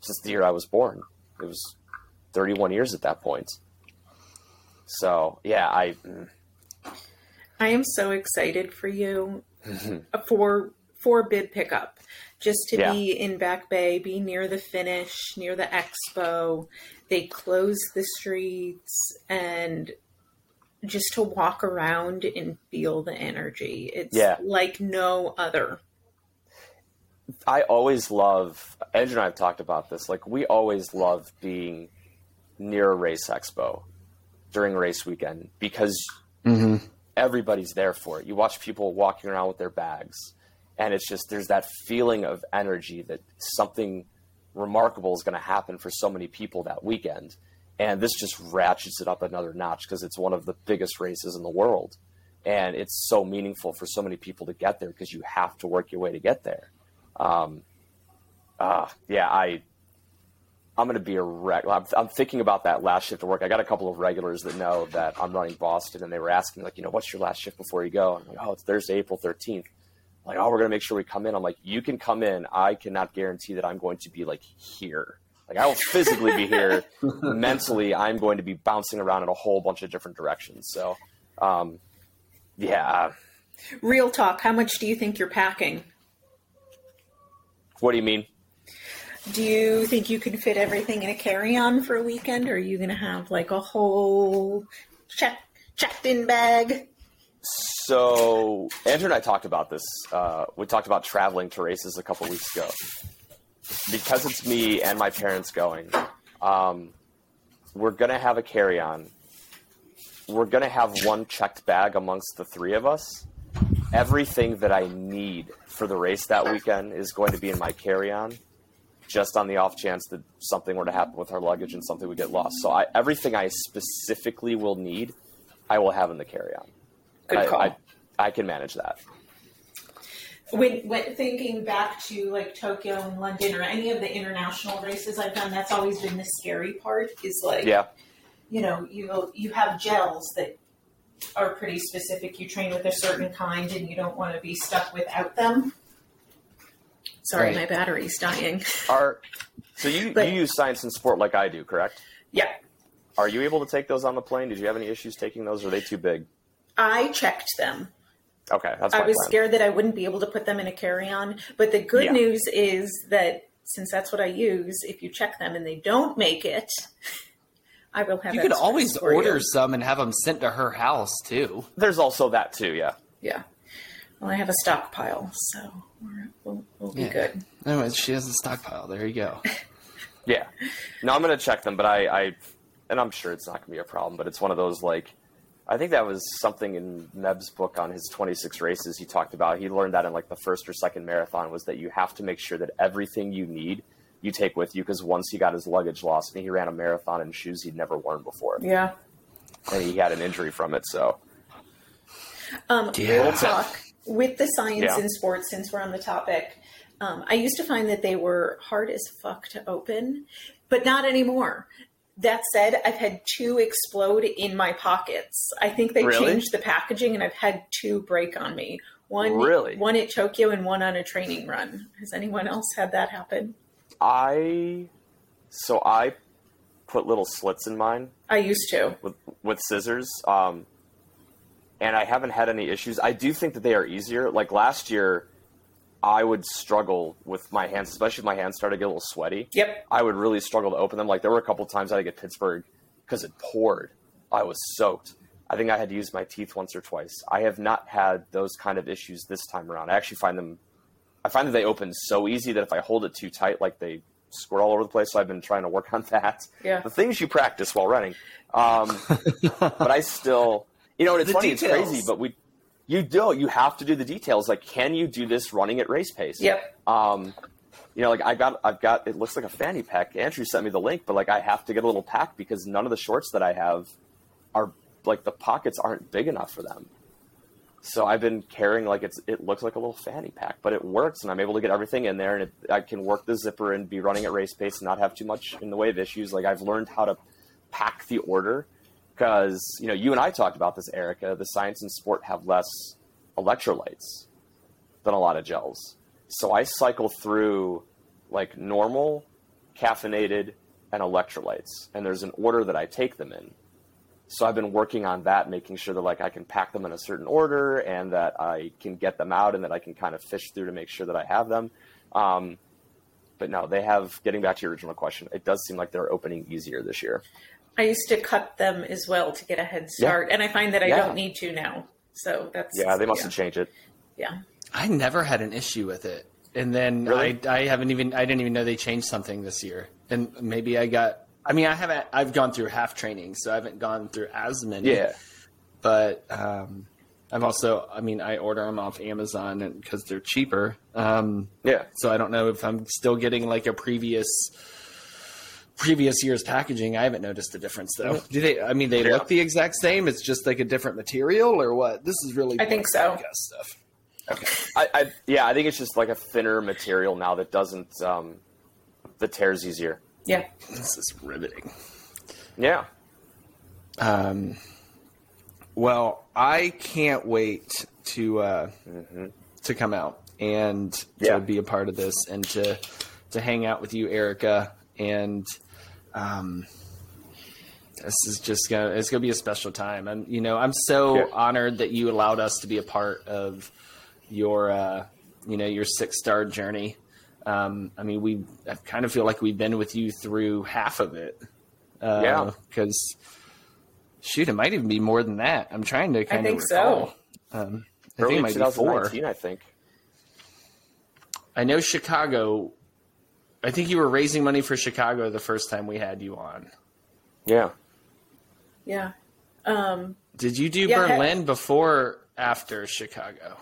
Speaker 5: since the year I was born. It was 31 years at that point. So yeah, I. mm,
Speaker 8: I am so excited for you mm-hmm. uh, for for bid pickup. Just to
Speaker 5: Yeah.
Speaker 8: be in Back Bay, be near the finish, near the expo. They close the streets and just to walk around and feel the energy. It's
Speaker 5: Yeah.
Speaker 8: like no other.
Speaker 5: I always love. Andrew and I have talked about this. Like we always love being near a race expo during race weekend because mm-hmm. everybody's there for it. You watch people walking around with their bags, and it's just there's that feeling of energy that something remarkable is going to happen for so many people that weekend. And this just ratchets it up another notch because it's one of the biggest races in the world. And it's so meaningful for so many people to get there because you have to work your way to get there. Um, uh, yeah, I, I'm going to be a wreck. I'm, I'm thinking about that last shift of work. I got a couple of regulars that know that I'm running Boston, and they were asking like, you know, what's your last shift before you go? I'm like, oh, it's Thursday, April 13th. Like, oh, we're going to make sure we come in. I'm like, you can come in. I cannot guarantee that I'm going to be like here. Like, I will physically be here. Mentally, I'm going to be bouncing around in a whole bunch of different directions. So, um, yeah.
Speaker 8: Real talk, how much do you think you're packing?
Speaker 5: What do you mean?
Speaker 8: Do you think you can fit everything in a carry-on for a weekend, or are you going to have like a whole check checked-in bag?
Speaker 5: So Andrew and I talked about this. Uh, we talked about traveling to races a couple weeks ago. Because it's me and my parents going, um, we're gonna have a carry-on. We're gonna have one checked bag amongst the three of us. Everything that I need for the race that weekend is going to be in my carry-on, just on the off chance that something were to happen with our luggage and something would get lost. So I, everything I specifically will need, I will have in the carry-on.
Speaker 8: Good
Speaker 5: I,
Speaker 8: call.
Speaker 5: I, I can manage that.
Speaker 8: When, when thinking back to like Tokyo and London or any of the international races I've done, that's always been the scary part. Is like,
Speaker 5: Yeah.
Speaker 8: you know, you you have gels that are pretty specific. You train with a certain kind, and you don't want to be stuck without them. Sorry,
Speaker 7: Right.
Speaker 8: my battery's dying.
Speaker 5: Are so you
Speaker 8: But-
Speaker 5: you use science and sport like I do, correct?
Speaker 8: yeah,
Speaker 5: Are you able to take those on the plane? Did you have any issues taking those? Or are they too big?
Speaker 8: I checked them.
Speaker 5: Okay, that's
Speaker 8: I was
Speaker 5: plan.
Speaker 8: scared that I wouldn't be able to put them in a carry-on, but the good
Speaker 5: Yeah.
Speaker 8: news is that since that's what I use, if you check them and they don't make it, I will have.
Speaker 7: You could always
Speaker 8: for you.
Speaker 7: order some and have them sent to her house too.
Speaker 5: There's also that too. Yeah.
Speaker 8: Yeah. Well, I have a stockpile, so we're, we'll, we'll be
Speaker 7: Yeah.
Speaker 8: good.
Speaker 7: Anyway, she has a stockpile. There you go.
Speaker 5: Yeah. No, I'm gonna check them, but I, I and I'm sure it's not gonna be a problem. But it's one of those like, I think that was something in Meb's book on his 26 races. He talked about he learned that in like the first or second marathon was that you have to make sure that everything you need you take with you because once he got his luggage lost and he ran a marathon in shoes he'd never worn before
Speaker 8: Yeah.
Speaker 5: and he had an injury from it. So
Speaker 8: Um,
Speaker 7: Yeah.
Speaker 8: Real talk with the science
Speaker 5: Yeah.
Speaker 8: in sports, since we're on the topic. Um, I used to find that they were hard as fuck to open, but not anymore. That said, I've had two explode in my pockets. I think they
Speaker 5: Really?
Speaker 8: changed the packaging, and I've had two break on me. One,
Speaker 5: Really?
Speaker 8: one at Tokyo and one on a training run. Has anyone else had that happen?
Speaker 5: I so I put little slits in mine
Speaker 8: I used to.
Speaker 5: with with scissors. Um, and I haven't had any issues. I do think that they are easier. Like last year, I would struggle with my hands, especially if my hands started to get a little sweaty.
Speaker 8: Yep.
Speaker 5: I would really struggle to open them. Like there were a couple times I had to get Pittsburgh because it poured. I was soaked. I think I had to use my teeth once or twice. I have not had those kind of issues this time around. I actually find them. I find that they open so easy that if I hold it too tight, like they squirt all over the place. So I've been trying to work on that.
Speaker 8: Yeah.
Speaker 5: The things you practice while running. Um, but I still, you know, and it's
Speaker 7: The
Speaker 5: funny,
Speaker 7: details.
Speaker 5: it's crazy, but we, you do, you have to do the details. Like, can you do this running at race pace?
Speaker 8: Yep.
Speaker 5: Um, you know, like I got, I've got, it looks like a fanny pack. Andrew sent me the link, but like I have to get a little pack because none of the shorts that I have are like the pockets aren't big enough for them. So I've been carrying like it's, it looks like a little fanny pack, but it works and I'm able to get everything in there and it, I can work the zipper and be running at race pace and not have too much in the way of issues. Like I've learned how to pack the order because, you know, you and I talked about this, Erica, the science and sport have less electrolytes than a lot of gels. So I cycle through like normal, caffeinated, and electrolytes. And there's an order that I take them in. So I've been working on that, making sure that like I can pack them in a certain order and that I can get them out and that I can kind of fish through to make sure that I have them. Um, but no, they have. Getting back to your original question, it does seem like they're opening easier this year.
Speaker 8: I used to cut them as well to get a head start, and I find that I
Speaker 5: Yeah.
Speaker 8: don't need to now. So that's
Speaker 5: Yeah, they must have changed it.
Speaker 8: Yeah.
Speaker 7: I never had an issue with it, and then
Speaker 5: Really?
Speaker 7: I I haven't even I didn't even know they changed something this year, and maybe I got. I mean, I haven't. I've gone through half training, so I haven't gone through as many.
Speaker 5: Yeah.
Speaker 7: but um, I've also. I mean, I order them off Amazon because they're cheaper. Um,
Speaker 5: Yeah.
Speaker 7: so I don't know if I'm still getting like a previous previous year's packaging. I haven't noticed a difference though. Do they? I mean, they
Speaker 5: Yeah.
Speaker 7: look the exact same. It's just like a different material, or what? This is really.
Speaker 8: I think so.
Speaker 7: podcast Stuff.
Speaker 5: I, I yeah, I think it's just like a thinner material now that doesn't um, that tears easier.
Speaker 8: Yeah.
Speaker 7: This is riveting.
Speaker 5: Yeah.
Speaker 7: Um, well, I can't wait to uh, to come out and
Speaker 5: Yeah.
Speaker 7: to be a part of this and to to hang out with you, Erica. And um, this is just gonna it's gonna be a special time. I'm you know I'm so
Speaker 5: Yeah.
Speaker 7: honored that you allowed us to be a part of your uh, you know your six star journey. Um, I mean, we I kind of feel like we've been with you through half of it. Uh,
Speaker 5: Yeah.
Speaker 7: because shoot, it might even be more than that. I'm trying to kind
Speaker 8: think
Speaker 7: of
Speaker 8: so.
Speaker 7: recall. Um, I
Speaker 5: Early
Speaker 7: think it might be four.
Speaker 5: I think.
Speaker 7: I know Chicago. I think you were raising money for Chicago the first time we had you on.
Speaker 5: Yeah.
Speaker 8: Yeah. Um,
Speaker 7: Did you do
Speaker 8: Yeah,
Speaker 7: Berlin before after Chicago?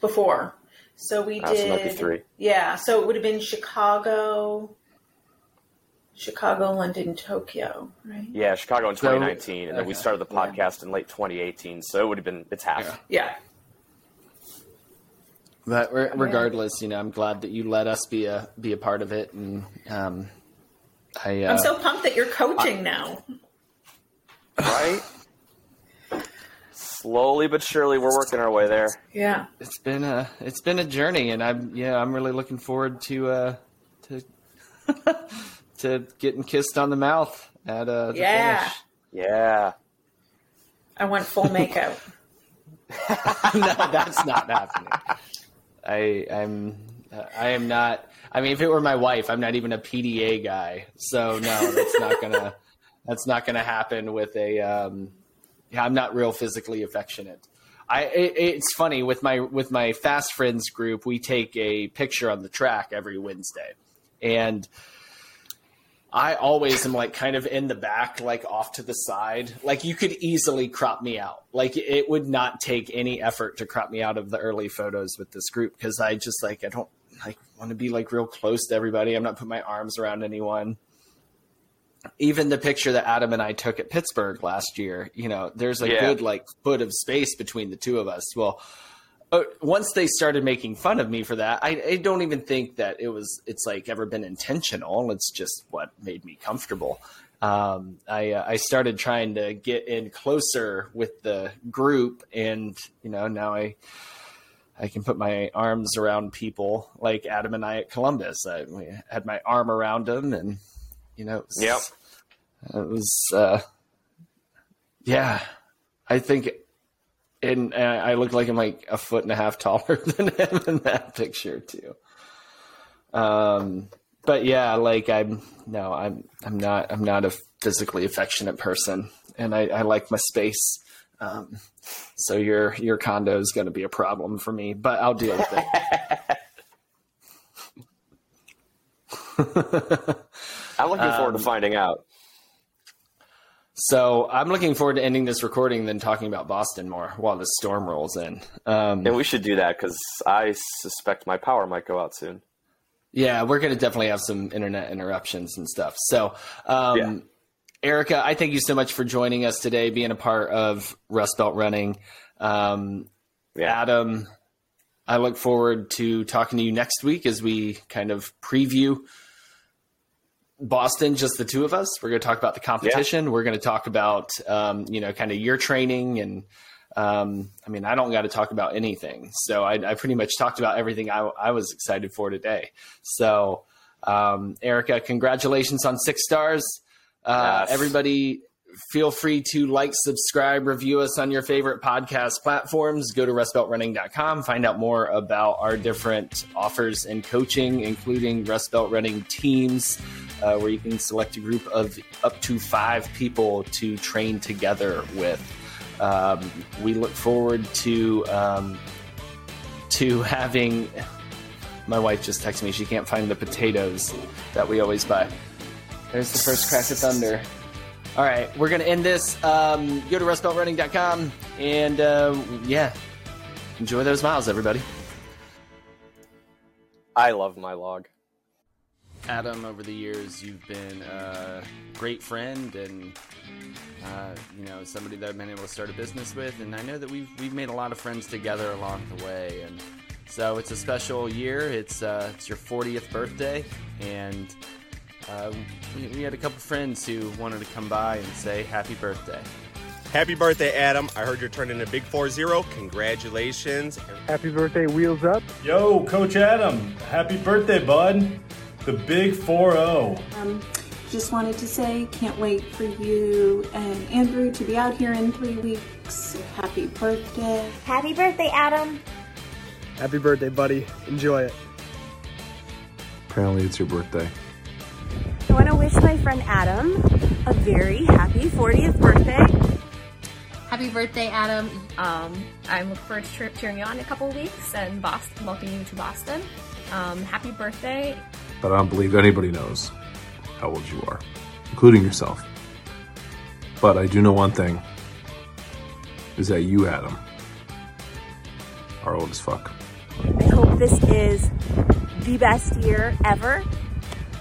Speaker 8: before. So we
Speaker 5: Ah, so it might be
Speaker 8: did.
Speaker 5: three.
Speaker 8: Yeah. So it would have been Chicago, Chicago, London, Tokyo, right?
Speaker 5: Yeah, Chicago in
Speaker 7: So-
Speaker 5: 2019, and then we started the podcast in late 2018. So it would have been it's half.
Speaker 7: Yeah.
Speaker 8: Yeah.
Speaker 7: But re- regardless, you know, I'm glad that you let us be a be a part of it, and um, I uh,
Speaker 8: I'm so pumped that you're coaching now.
Speaker 5: Right. Slowly but surely, we're working our way there.
Speaker 8: Yeah.
Speaker 7: it's been a it's been a journey, and I'm yeah, I'm really looking forward to uh to to getting kissed on the mouth at uh the
Speaker 8: Yeah.
Speaker 7: finish.
Speaker 5: Yeah.
Speaker 8: I want full makeout.
Speaker 7: no, that's not happening. I I'm I am not. I mean, if it were my wife, I'm not even a PDA guy. So no, that's not gonna that's not gonna happen with a. Um, yeah, I'm not real physically affectionate. I it, it's funny with my with my fast friends group. We take a picture on the track every Wednesday, and I always am like kind of in the back, like off to the side. Like you could easily crop me out. Like it would not take any effort to crop me out of the early photos with this group because I just like I don't like want to be like real close to everybody. I'm not putting my arms around anyone. Even the picture that Adam and I took at Pittsburgh last year, you know, there's a
Speaker 5: Yeah.
Speaker 7: good like foot of space between the two of us. Well, once they started making fun of me for that, I, I don't even think that it was it's like ever been intentional. It's just what made me comfortable. Um, I uh, I started trying to get in closer with the group, and you know now I I can put my arms around people like Adam and I at Columbus. I we had my arm around them, and you know, it was,
Speaker 5: Yep.
Speaker 7: it was uh, yeah. I think and uh, I look like I'm like a foot and a half taller than him in that picture too. Um, but yeah, like I'm no, I'm I'm not I'm not a physically affectionate person, and I, I like my space. Um, so your your condo is going to be a problem for me, but I'll deal with it.
Speaker 5: I'm looking forward
Speaker 7: Um,
Speaker 5: to finding out.
Speaker 7: So I'm looking forward to ending this recording, then talking about Boston more while the storm rolls in. Um,
Speaker 5: And we should do that because I suspect my power might go out soon.
Speaker 7: Yeah, we're going to definitely have some internet interruptions and stuff. So, um,
Speaker 5: Yeah.
Speaker 7: Erica, I thank you so much for joining us today, being a part of Rust Belt Running. Um,
Speaker 5: Yeah.
Speaker 7: Adam, I look forward to talking to you next week as we kind of preview Boston, just the two of us. We're going to talk about the competition. We're going to talk about, um, you know, kind of your training. And um, I mean, I don't got to talk about anything. So I, I pretty much talked about everything I, I was excited for today. So Um, Erica, congratulations on six stars. Uh,
Speaker 5: Yes.
Speaker 7: Everybody, feel free to like, subscribe, review us on your favorite podcast platforms. Go to rustbeltrunning.com, find out more about our different offers and coaching, including Rust Belt Running teams, uh, where you can select a group of up to five people to train together with. Um, we look forward to um, to having. My wife just texted me; she can't find the potatoes that we always buy. There's the first crack of thunder. All right, we're gonna end this. Um, go to rustbeltrunning.com and uh, yeah, enjoy those miles, everybody.
Speaker 5: I love my log.
Speaker 7: Adam, over the years, you've been a great friend and uh, you know somebody that I've been able to start a business with, and I know that we've we've made a lot of friends together along the way, and so it's a special year. It's uh, it's your 40th birthday, and uh, we, we had a couple friends who wanted to come by and say happy birthday.
Speaker 9: Happy birthday, Adam. I heard you're turning a big 4 0. Congratulations.
Speaker 10: Happy birthday, Wheels Up.
Speaker 11: Yo, Coach Adam, happy birthday, bud. The big 4 0.
Speaker 12: Um, just wanted to say, can't wait for you and Andrew to be out here in three weeks. Happy birthday.
Speaker 13: Happy birthday, Adam.
Speaker 10: Happy birthday, buddy. Enjoy it.
Speaker 14: Apparently, it's your birthday.
Speaker 13: I want to wish my friend Adam a very happy 40th birthday.
Speaker 15: Happy birthday, Adam. Um, I'm looking forward to cheering you on in a couple of weeks and Boston, welcoming you to Boston. Um, happy birthday.
Speaker 14: But I don't believe anybody knows how old you are, including yourself. But I do know one thing is that you, Adam, are old as fuck.
Speaker 13: I hope this is the best year ever.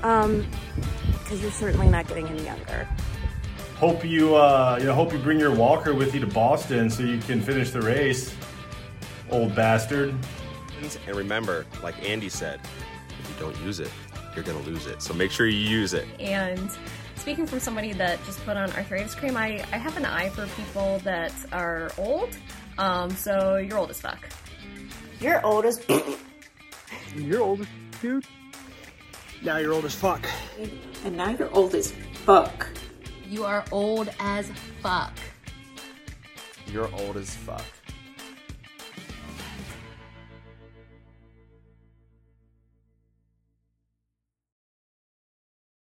Speaker 13: Um, because you're certainly not getting any younger.
Speaker 11: Hope you, uh, you know, hope you bring your walker with you to Boston so you can finish the race. Old bastard.
Speaker 9: And remember, like Andy said, if you don't use it, you're going to lose it. So make sure you use it.
Speaker 15: And speaking from somebody that just put on arthritis cream, I, I have an eye for people that are old. Um, so you're old as fuck.
Speaker 13: You're old as.
Speaker 10: You're old as dude. Now you're old as fuck.
Speaker 12: And now you're old as fuck.
Speaker 15: You are old as fuck.
Speaker 7: You're old as fuck.